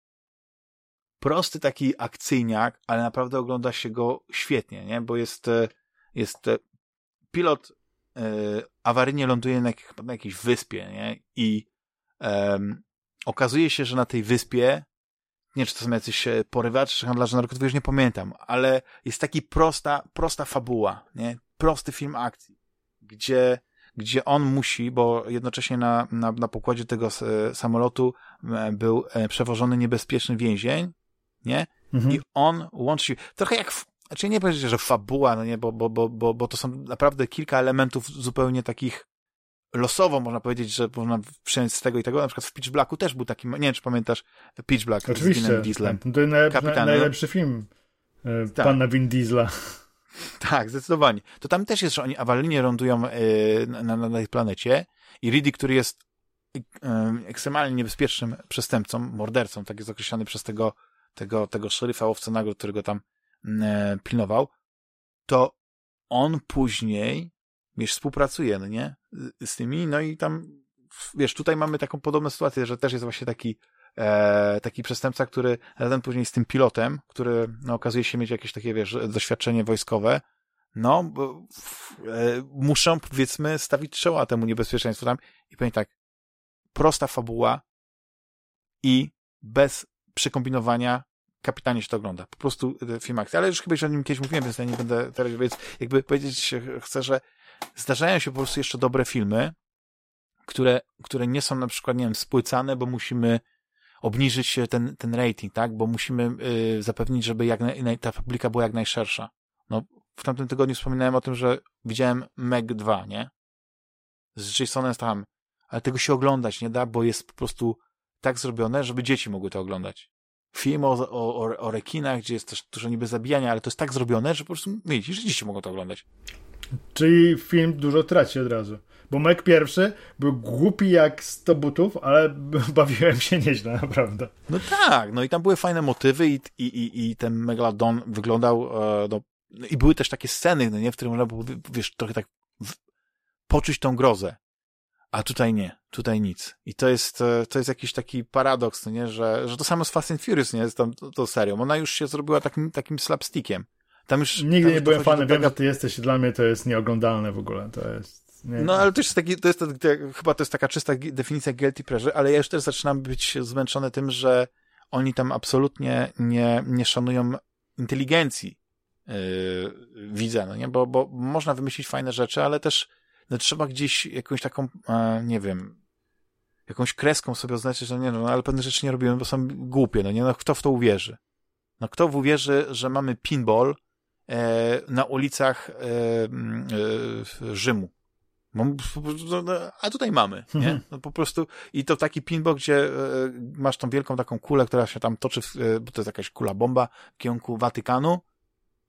Prosty taki akcyjniak, ale naprawdę ogląda się go świetnie, nie? Bo jest, jest pilot awaryjnie ląduje na, na jakiejś wyspie, nie? I okazuje się, że na tej wyspie nie czy to są jacyś porywacze czy handlarze narkotyków, już nie pamiętam, ale jest taki prosta, prosta fabuła, nie? Prosty film akcji, gdzie gdzie on musi, bo jednocześnie na, na, na pokładzie tego samolotu e, był e, przewożony niebezpieczny więzień, nie? Mhm. I on łączy się, trochę jak, w, znaczy nie powiedzieć, że fabuła, no nie, bo, bo, bo, bo, bo to są naprawdę kilka elementów zupełnie takich losowo można powiedzieć, że można przyjąć z tego i tego. Na przykład w Pitch Blacku też był taki, nie wiem, czy pamiętasz Pitch Black Oczywiście, z Dieslem. To jest najlepszy film e, tak. pana Vin Diesla. Tak, zdecydowanie. To tam też jest, że oni awaryjnie lądują yy, na, na, tej planecie i Ridley, który jest yy, ekstremalnie niebezpiecznym przestępcą, mordercą, tak jest określony przez tego, tego, tego szeryfa łowca nagród, którego tam yy, pilnował, to on później, wiesz, współpracuje, no nie? Z tymi, no i tam, wiesz, tutaj mamy taką podobną sytuację, że też jest właśnie taki e, taki przestępca, który razem później z tym pilotem, który no, okazuje się mieć jakieś takie, wiesz, doświadczenie wojskowe, no, bo, e, muszą, powiedzmy, stawić czoła temu niebezpieczeństwu tam i powiem tak, prosta fabuła i bez przekombinowania kapitanie się to ogląda. Po prostu e, film akcji. Ale już chyba już o nim kiedyś mówiłem, więc ja nie będę teraz, więc jakby powiedzieć chcę, że zdarzają się po prostu jeszcze dobre filmy, które, które nie są na przykład, nie wiem, spłycane, bo musimy obniżyć ten, ten rating, tak? Bo musimy y, zapewnić, żeby jak naj, ta publika była jak najszersza. No, w tamtym tygodniu wspominałem o tym, że widziałem Meg 2, nie? Z Jasonem tam, ale tego się oglądać nie da, bo jest po prostu tak zrobione, żeby dzieci mogły to oglądać. Film o, o, o rekinach, gdzie jest też dużo niby zabijania, ale to jest tak zrobione, że po prostu widzisz, dzieci mogą to oglądać. Czyli film dużo traci od razu. Bo Mac pierwszy był głupi jak 100 butów, ale *laughs* bawiłem się nieźle, naprawdę. No tak, no i tam były fajne motywy i, i, i, i ten Megalodon wyglądał, e, no, i były też takie sceny, no nie, w których można było, wiesz, trochę tak w, poczuć tą grozę. A tutaj nie, tutaj nic. I to jest, e, to jest jakiś taki paradoks, no nie, że, że to samo z Fast and Furious, nie, z tą, tą serią. Ona już się zrobiła takim, takim slapstickiem. Tam już, Nigdy tam nie byłem fanem, wiem, że ty jesteś, dla mnie to jest nieoglądalne w ogóle, to jest... No, ale to jest taki, to jest, to, chyba to jest taka czysta definicja guilty pleasure, ale ja już też zaczynam być zmęczony tym, że oni tam absolutnie nie, nie szanują inteligencji yy, widza, no nie? Bo, bo można wymyślić fajne rzeczy, ale też no, trzeba gdzieś jakąś taką, e, nie wiem, jakąś kreską sobie oznaczyć, że nie, no, ale pewne rzeczy nie robimy, bo są głupie, no nie? No, kto w to uwierzy? No, kto uwierzy, że mamy pinball e, na ulicach e, e, Rzymu? No, no, a tutaj mamy, nie? Mhm. No po prostu i to taki pinball, gdzie e, masz tą wielką taką kulę, która się tam toczy, e, bo to jest jakaś kula bomba w kierunku Watykanu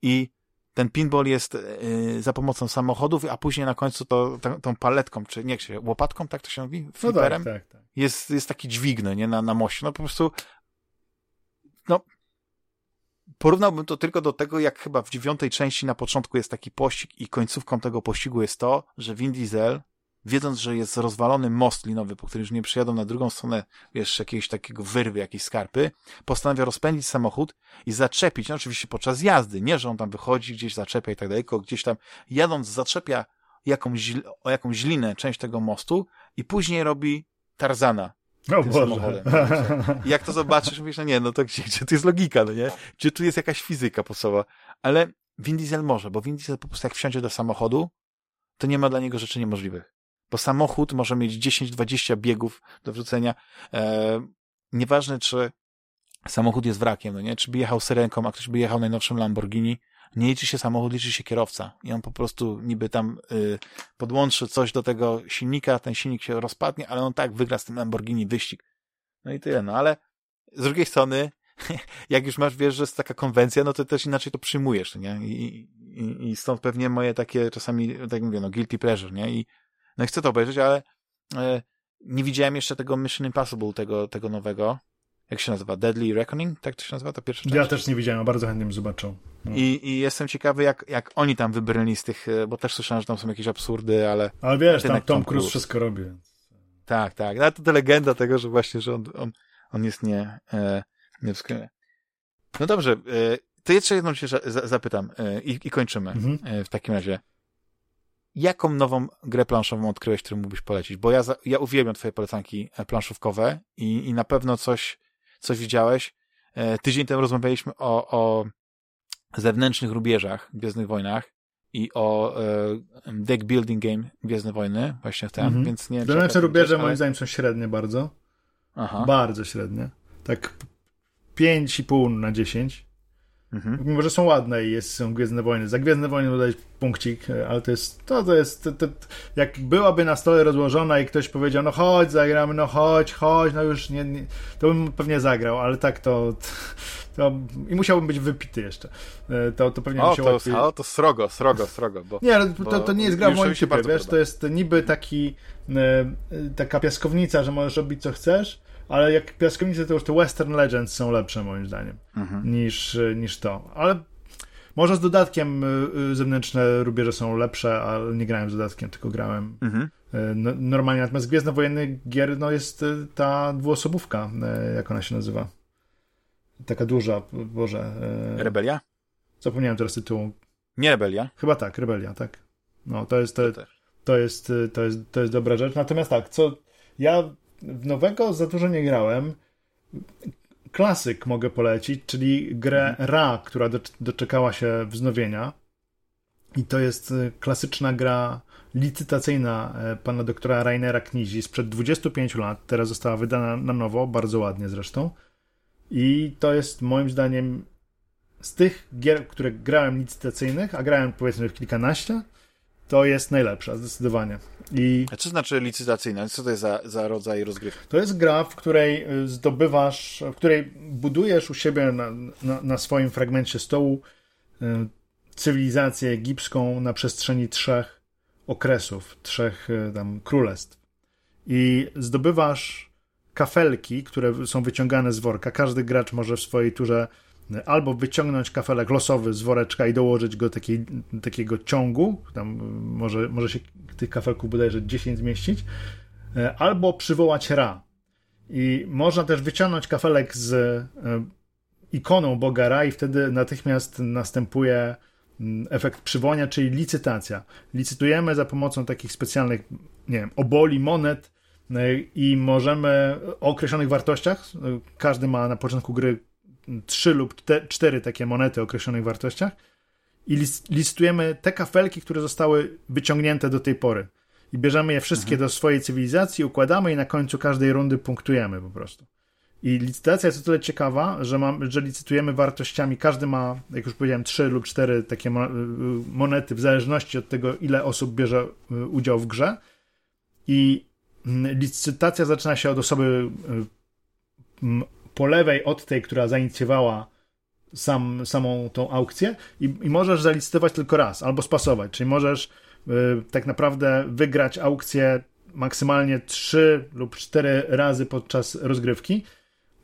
i ten pinball jest e, za pomocą samochodów, a później na końcu to tą, paletką, czy nie, się, łopatką, tak to się mówi? Fliperem? No tak, tak, tak. Jest, jest taki dźwigny, nie, na, na moście. No po prostu no porównałbym to tylko do tego, jak chyba w dziewiątej części na początku jest taki pościg i końcówką tego pościgu jest to, że Vin Diesel, wiedząc, że jest rozwalony most linowy, po którym już nie przyjadą na drugą stronę, wiesz, jakiegoś takiego wyrwy, jakiejś skarpy, postanawia rozpędzić samochód i zaczepić, no oczywiście podczas jazdy, nie, że on tam wychodzi, gdzieś zaczepia i tak dalej, tylko gdzieś tam jadąc zaczepia jakąś, o jakąś linę, część tego mostu i później robi Tarzana o tym Boże. samochodem. I jak to zobaczysz, mówisz, no nie, no to gdzie, gdzie tu jest logika, no nie? Gdzie tu jest jakaś fizyka podstawowa? Ale Vin Diesel może, bo Vin Diesel po prostu jak wsiądzie do samochodu, to nie ma dla niego rzeczy niemożliwych. Bo samochód może mieć 10-20 biegów do wrzucenia. E, nieważne, czy samochód jest wrakiem, no nie? Czy by jechał syrenką, a ktoś by jechał najnowszym Lamborghini, nie liczy się samochód, liczy się kierowca. I on po prostu niby tam y, podłączy coś do tego silnika, ten silnik się rozpadnie, ale on tak wygra z tym Lamborghini wyścig. No i tyle. No ale z drugiej strony, *laughs* jak już masz, wiesz, że jest taka konwencja, no to też inaczej to przyjmujesz, nie? I, i, i stąd pewnie moje takie czasami, tak mówię, no guilty pleasure, nie? I no i chcę to obejrzeć, ale e, nie widziałem jeszcze tego Mission Impossible, tego, tego nowego. Jak się nazywa? Deadly Reckoning? Tak to się nazywa? To pierwsza część? Ja też nie widziałem, a bardzo chętnie bym zobaczył. No. I, I jestem ciekawy, jak, jak oni tam wybrnęli z tych, e, bo też słyszałem, że tam są jakieś absurdy, ale... Ale wiesz, tam Tom Cruise wszystko robi. Tak, tak. No to, to legenda tego, że właśnie, że on, on, on jest nie, e, nie No dobrze, e, to jeszcze jedną się zapytam e, i, i kończymy mhm. E, w takim razie. Jaką nową grę planszową odkryłeś, którą mógłbyś polecić? Bo ja, ja uwielbiam twoje polecanki e, planszówkowe i, i na pewno coś, coś widziałeś. Tydzień temu rozmawialiśmy o, o zewnętrznych rubieżach w Gwiezdnych Wojnach i o e, deck building game Gwiezdne Wojny, właśnie w ten, mhm. więc nie Zewnętrzne rubieże ale... moim zdaniem są średnie bardzo. Aha. Bardzo średnie. Tak 5,5 na 10. Mhm. Mimo, że są ładne i jest, są Gwiezdne Wojny. Za Gwiezdne Wojny dodać punkcik, ale to jest, to, to jest, to, to, jak byłaby na stole rozłożona i ktoś powiedział, no chodź, zagramy, no chodź, chodź, no już nie, nie to bym pewnie zagrał, ale tak to, to i musiałbym być wypity jeszcze. E, to, to pewnie o, to, łatwiej... o, to srogo, srogo, srogo. Bo, nie, ale to, to nie jest gra w moim typie, wiesz, podoba. to jest niby taki, e, taka piaskownica, że możesz robić co chcesz, ale jak piaskownice to już te Western Legends są lepsze moim zdaniem mhm. niż, niż to. Ale może z dodatkiem y, y, zewnętrzne rubieże są lepsze, ale nie grałem z dodatkiem, tylko grałem mhm. Y, no, normalnie. Natomiast Gwiezdne Wojenne gier no jest ta dwuosobówka, jak ona się nazywa. Taka duża, Boże. Rebelia? Zapomniałem teraz tytułu. Nie Rebelia? Chyba tak, Rebelia, tak. No, to jest, to, to, jest, to, jest, to jest dobra rzecz. Natomiast tak, co ja w nowego za dużo nie grałem. Klasyk mogę polecić, czyli grę mhm. Ra, która doczekała się wznowienia. I to jest y, klasyczna gra licytacyjna e, pana doktora Rainera Knizi sprzed 25 lat. Teraz została wydana na nowo, bardzo ładnie zresztą. I to jest moim zdaniem z tych gier, które grałem licytacyjnych, a grałem powiedzmy w kilkanaście, to jest najlepsza, zdecydowanie. I A co znaczy licytacyjna? Co to jest za, za rodzaj rozgrywki? To jest gra, w której y, zdobywasz, w której budujesz u siebie na, na, na swoim fragmencie stołu y, cywilizację egipską na przestrzeni trzech okresów, trzech y, tam królestw. I zdobywasz kafelki, które są wyciągane z worka. Każdy gracz może w swojej turze albo wyciągnąć kafelek losowy z woreczka i dołożyć go takiej, takiego ciągu, tam może, może się tych kafelków bodajże 10 zmieścić, e, albo przywołać Ra. I można też wyciągnąć kafelek z e, ikoną Boga Ra i wtedy natychmiast następuje mm, efekt przywołania, czyli licytacja. Licytujemy za pomocą takich specjalnych, nie wiem, oboli, monet e, i możemy o określonych wartościach, każdy ma na początku gry trzy lub te, cztery takie monety o określonych wartościach i listujemy te kafelki, które zostały wyciągnięte do tej pory. I bierzemy je wszystkie mhm. do swojej cywilizacji, układamy i na końcu każdej rundy punktujemy po prostu. I licytacja jest o tyle ciekawa, że, mam, że licytujemy wartościami. Każdy ma, jak już powiedziałem, trzy lub cztery takie y, monety, w zależności od tego, ile osób bierze y, udział w grze. I mm, licytacja zaczyna się od osoby y, po lewej od tej, która zainicjowała sam, samą tą aukcję i, i możesz zalicytować tylko raz albo spasować, czyli możesz y, tak naprawdę wygrać aukcję maksymalnie 3 lub 4 razy podczas rozgrywki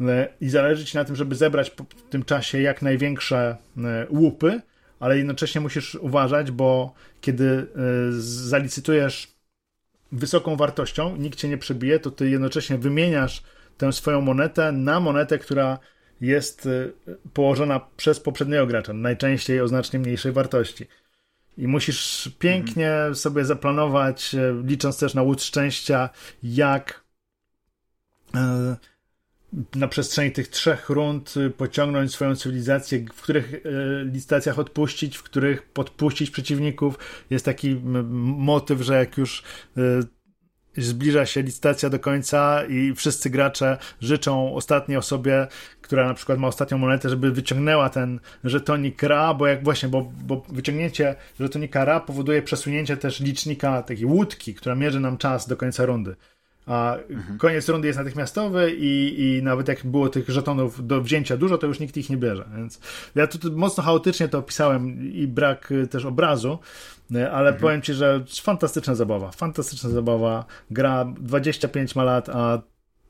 y, i zależy ci na tym, żeby zebrać w tym czasie jak największe y, łupy, ale jednocześnie musisz uważać, bo kiedy y, zalicytujesz wysoką wartością, nikt cię nie przebije, to ty jednocześnie wymieniasz tę swoją monetę na monetę, która jest y, położona przez poprzedniego gracza, najczęściej o znacznie mniejszej wartości. I musisz pięknie mhm. sobie zaplanować, y, licząc też na łód szczęścia, jak y, na przestrzeni tych trzech rund pociągnąć swoją cywilizację, w których licytacjach odpuścić, w których podpuścić przeciwników. Jest taki motyw, że jak już zbliża się licytacja do końca i wszyscy gracze życzą ostatniej osobie, która na przykład ma ostatnią monetę, żeby wyciągnęła ten żetonik RA, bo jak właśnie, bo, bo wyciągnięcie żetonika RA powoduje przesunięcie też licznika takiej łódki, która mierzy nam czas do końca rundy. A mhm. koniec rundy jest natychmiastowy i, i nawet jak było tych żetonów do wzięcia dużo, to już nikt ich nie bierze. Więc ja tu mocno chaotycznie to opisałem i brak y, też obrazu, y, ale mhm. powiem ci, że fantastyczna zabawa. Fantastyczna zabawa. Gra 25 ma lat, a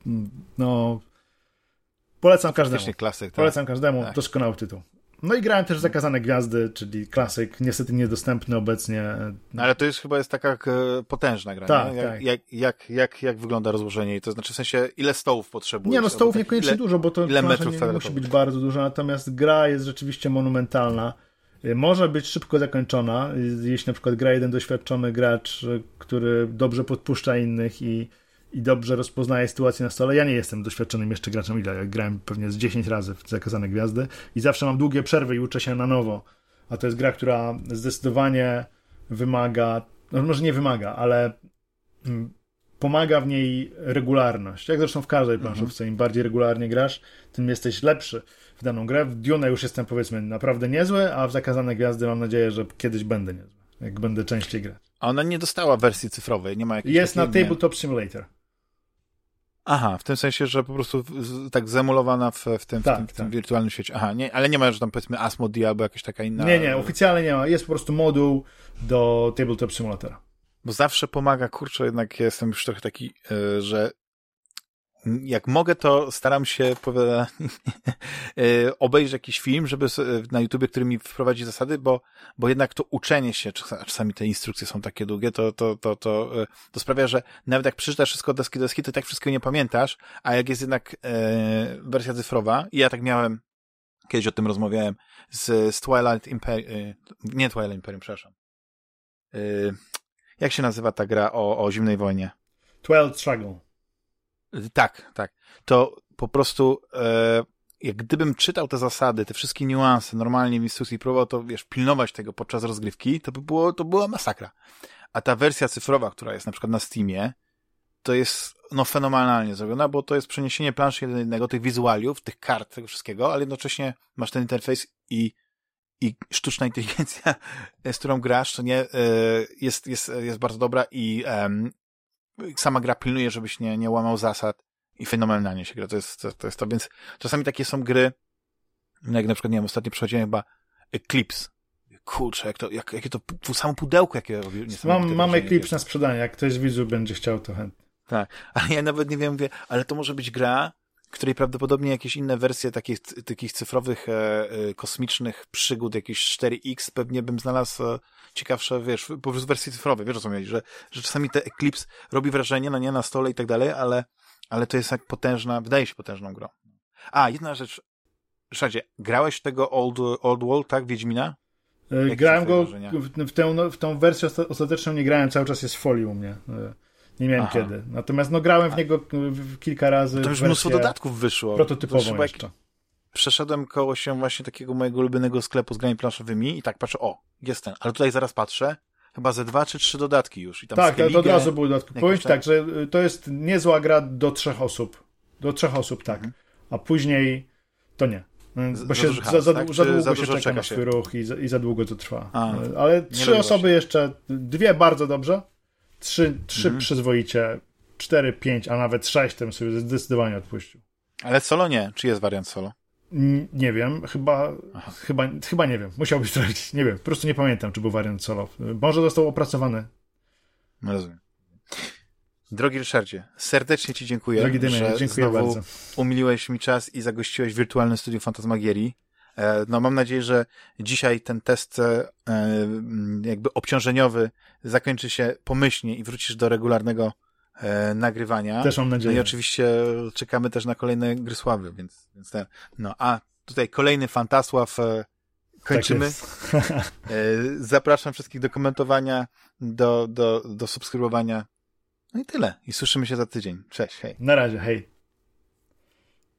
mm, no polecam każdemu. Klasyk, tak. Polecam każdemu. Tak. Doskonały tytuł. No i grałem też Zakazane Gwiazdy, czyli klasyk, niestety niedostępny obecnie. No, ale to jest chyba jest taka e, potężna gra, tak, jak, tak. Jak, jak, jak, jak wygląda rozłożenie? To znaczy w sensie, ile stołów potrzebujesz? Nie, no stołów niekoniecznie ile, dużo, bo to ile metrów nie, nie musi być bardzo dużo, natomiast gra jest rzeczywiście monumentalna. E, może być szybko zakończona, e, jeśli na przykład gra jeden doświadczony gracz, który dobrze podpuszcza innych i i dobrze rozpoznaje sytuację na stole. Ja nie jestem doświadczonym jeszcze graczem, ile ja grałem pewnie z 10 razy w Zakazane Gwiazdy i zawsze mam długie przerwy i uczę się na nowo. A to jest gra, która zdecydowanie wymaga, no może nie wymaga, ale mm, pomaga w niej regularność. Jak zresztą w każdej mhm. planszówce, im bardziej regularnie grasz, tym jesteś lepszy w daną grę. W Dune już jestem powiedzmy naprawdę niezły, a w Zakazane Gwiazdy mam nadzieję, że kiedyś będę niezły, jak będę częściej grać. A ona nie dostała wersji cyfrowej, nie ma jakiejś Jest na Tabletop Simulator. Aha, w tym sensie, że po prostu tak zemulowana w, w, tym, tak, w, tym, w tym tak. wirtualnym świecie. Aha, nie, ale nie ma, że tam powiedzmy Asmodee albo jakaś taka inna... Nie, nie, oficjalnie nie ma. Jest po prostu moduł do Tabletop Simulatora. Bo zawsze pomaga, kurczę, jednak jestem już trochę taki, yy, że jak mogę, to staram się powiada, *laughs* e, obejrzeć jakiś film, żeby na YouTubie, który mi wprowadzi zasady, bo, bo jednak to uczenie się, czasami te instrukcje są takie długie, to, to, to, to, e, to sprawia, że nawet jak przeczytasz wszystko od deski do deski, to tak wszystkiego nie pamiętasz, a jak jest jednak e, wersja cyfrowa, i ja tak miałem, kiedyś o tym rozmawiałem, z, z Twilight Imperium, nie Twilight Imperium, przepraszam. Jak się nazywa ta gra o, o zimnej wojnie? Twilight Struggle. Tak, tak. To po prostu e, jak gdybym czytał te zasady, te wszystkie niuanse normalnie w instrukcji próbował to, wiesz, pilnować tego podczas rozgrywki, to by było, to była masakra. A ta wersja cyfrowa, która jest na przykład na Steamie, to jest no fenomenalnie zrobiona, bo to jest przeniesienie planszy jeden jednego, tych wizualiów, tych kart, tego wszystkiego, ale jednocześnie masz ten interfejs i, i sztuczna inteligencja, *laughs* z którą grasz, to nie, e, jest, jest, jest bardzo dobra i sama gra pilnuje, żebyś nie, nie łamał zasad i fenomenalnie się gra. To jest to, to jest to. Więc czasami takie są gry, jak na przykład, nie wiem, ostatnio przechodziłem chyba Eclipse. Kurczę, jak to, jak, jakie to, to samo pudełko, jakie. Mam, mamy Eclipse na sprzedanie, jak ktoś z widzów będzie chciał, to chętnie. Tak, ale ja nawet nie wiem, mówię, ale to może być gra, której prawdopodobnie jakieś inne wersje takich, takich cyfrowych, e, e, kosmicznych przygód, jakieś 4X, pewnie bym znalazł e, ciekawsze, wiesz, po prostu wersje cyfrowe, wiesz o co mi chodzi, że, że czasami te Eclipse robi wrażenie, no nie na stole i tak dalej, ale, ale to jest jak potężna, wydaje się potężną grą. A, jedna rzecz, Ryszardzie, grałeś tego Old, Old World, tak, Wiedźmina? Jakie grałem go w, w, tę, w tą wersję ostateczną nie grałem, cały czas jest w folii u mnie. Nie miałem Aha. kiedy. Natomiast no grałem w niego kilka razy. To już mnóstwo dodatków wyszło. Prototypową jeszcze. Przeszedłem koło się właśnie takiego mojego ulubionego sklepu z grami planszowymi i tak patrzę, o, jest ten. Ale tutaj zaraz patrzę, chyba ze dwa czy trzy dodatki już. I tam tak, to od razu były dodatki. Powiem ci tak, że y, to jest niezła gra do trzech osób. Do trzech osób, tak. Mhm. A później to nie. Bo się za, za, za, tak? za długo za się czeka na swój ruch i za, i za długo to trwa. A, Ale trzy osoby jeszcze, dwie bardzo dobrze, trzy, trzy mhm. przyzwoicie, cztery, pięć, a nawet sześć tym sobie zdecydowanie odpuścił. Ale solo nie. Czy jest wariant solo? Nie wiem, chyba, chyba, chyba nie wiem. Musiałbyś *laughs* sprawdzić. Nie wiem, po prostu nie pamiętam, czy był wariant solo. Może został opracowany. No rozumiem. Drogi Ryszardzie, serdecznie Ci dziękuję, Drogi Dymie, dziękuję bardzo. umiliłeś mi czas i zagościłeś w wirtualnym studiu Fantasmagierii. E, no mam nadzieję, że dzisiaj ten test e, jakby obciążeniowy zakończy się pomyślnie i wrócisz do regularnego e, nagrywania. Też mam nadzieję. No i oczywiście czekamy też na kolejne gry sławy, więc, więc ten, no a tutaj kolejny Fantasław kończymy. Tak Zapraszam wszystkich do komentowania, do, do, do subskrybowania. No i tyle. I słyszymy się za tydzień. Cześć, hej. Na razie, hej.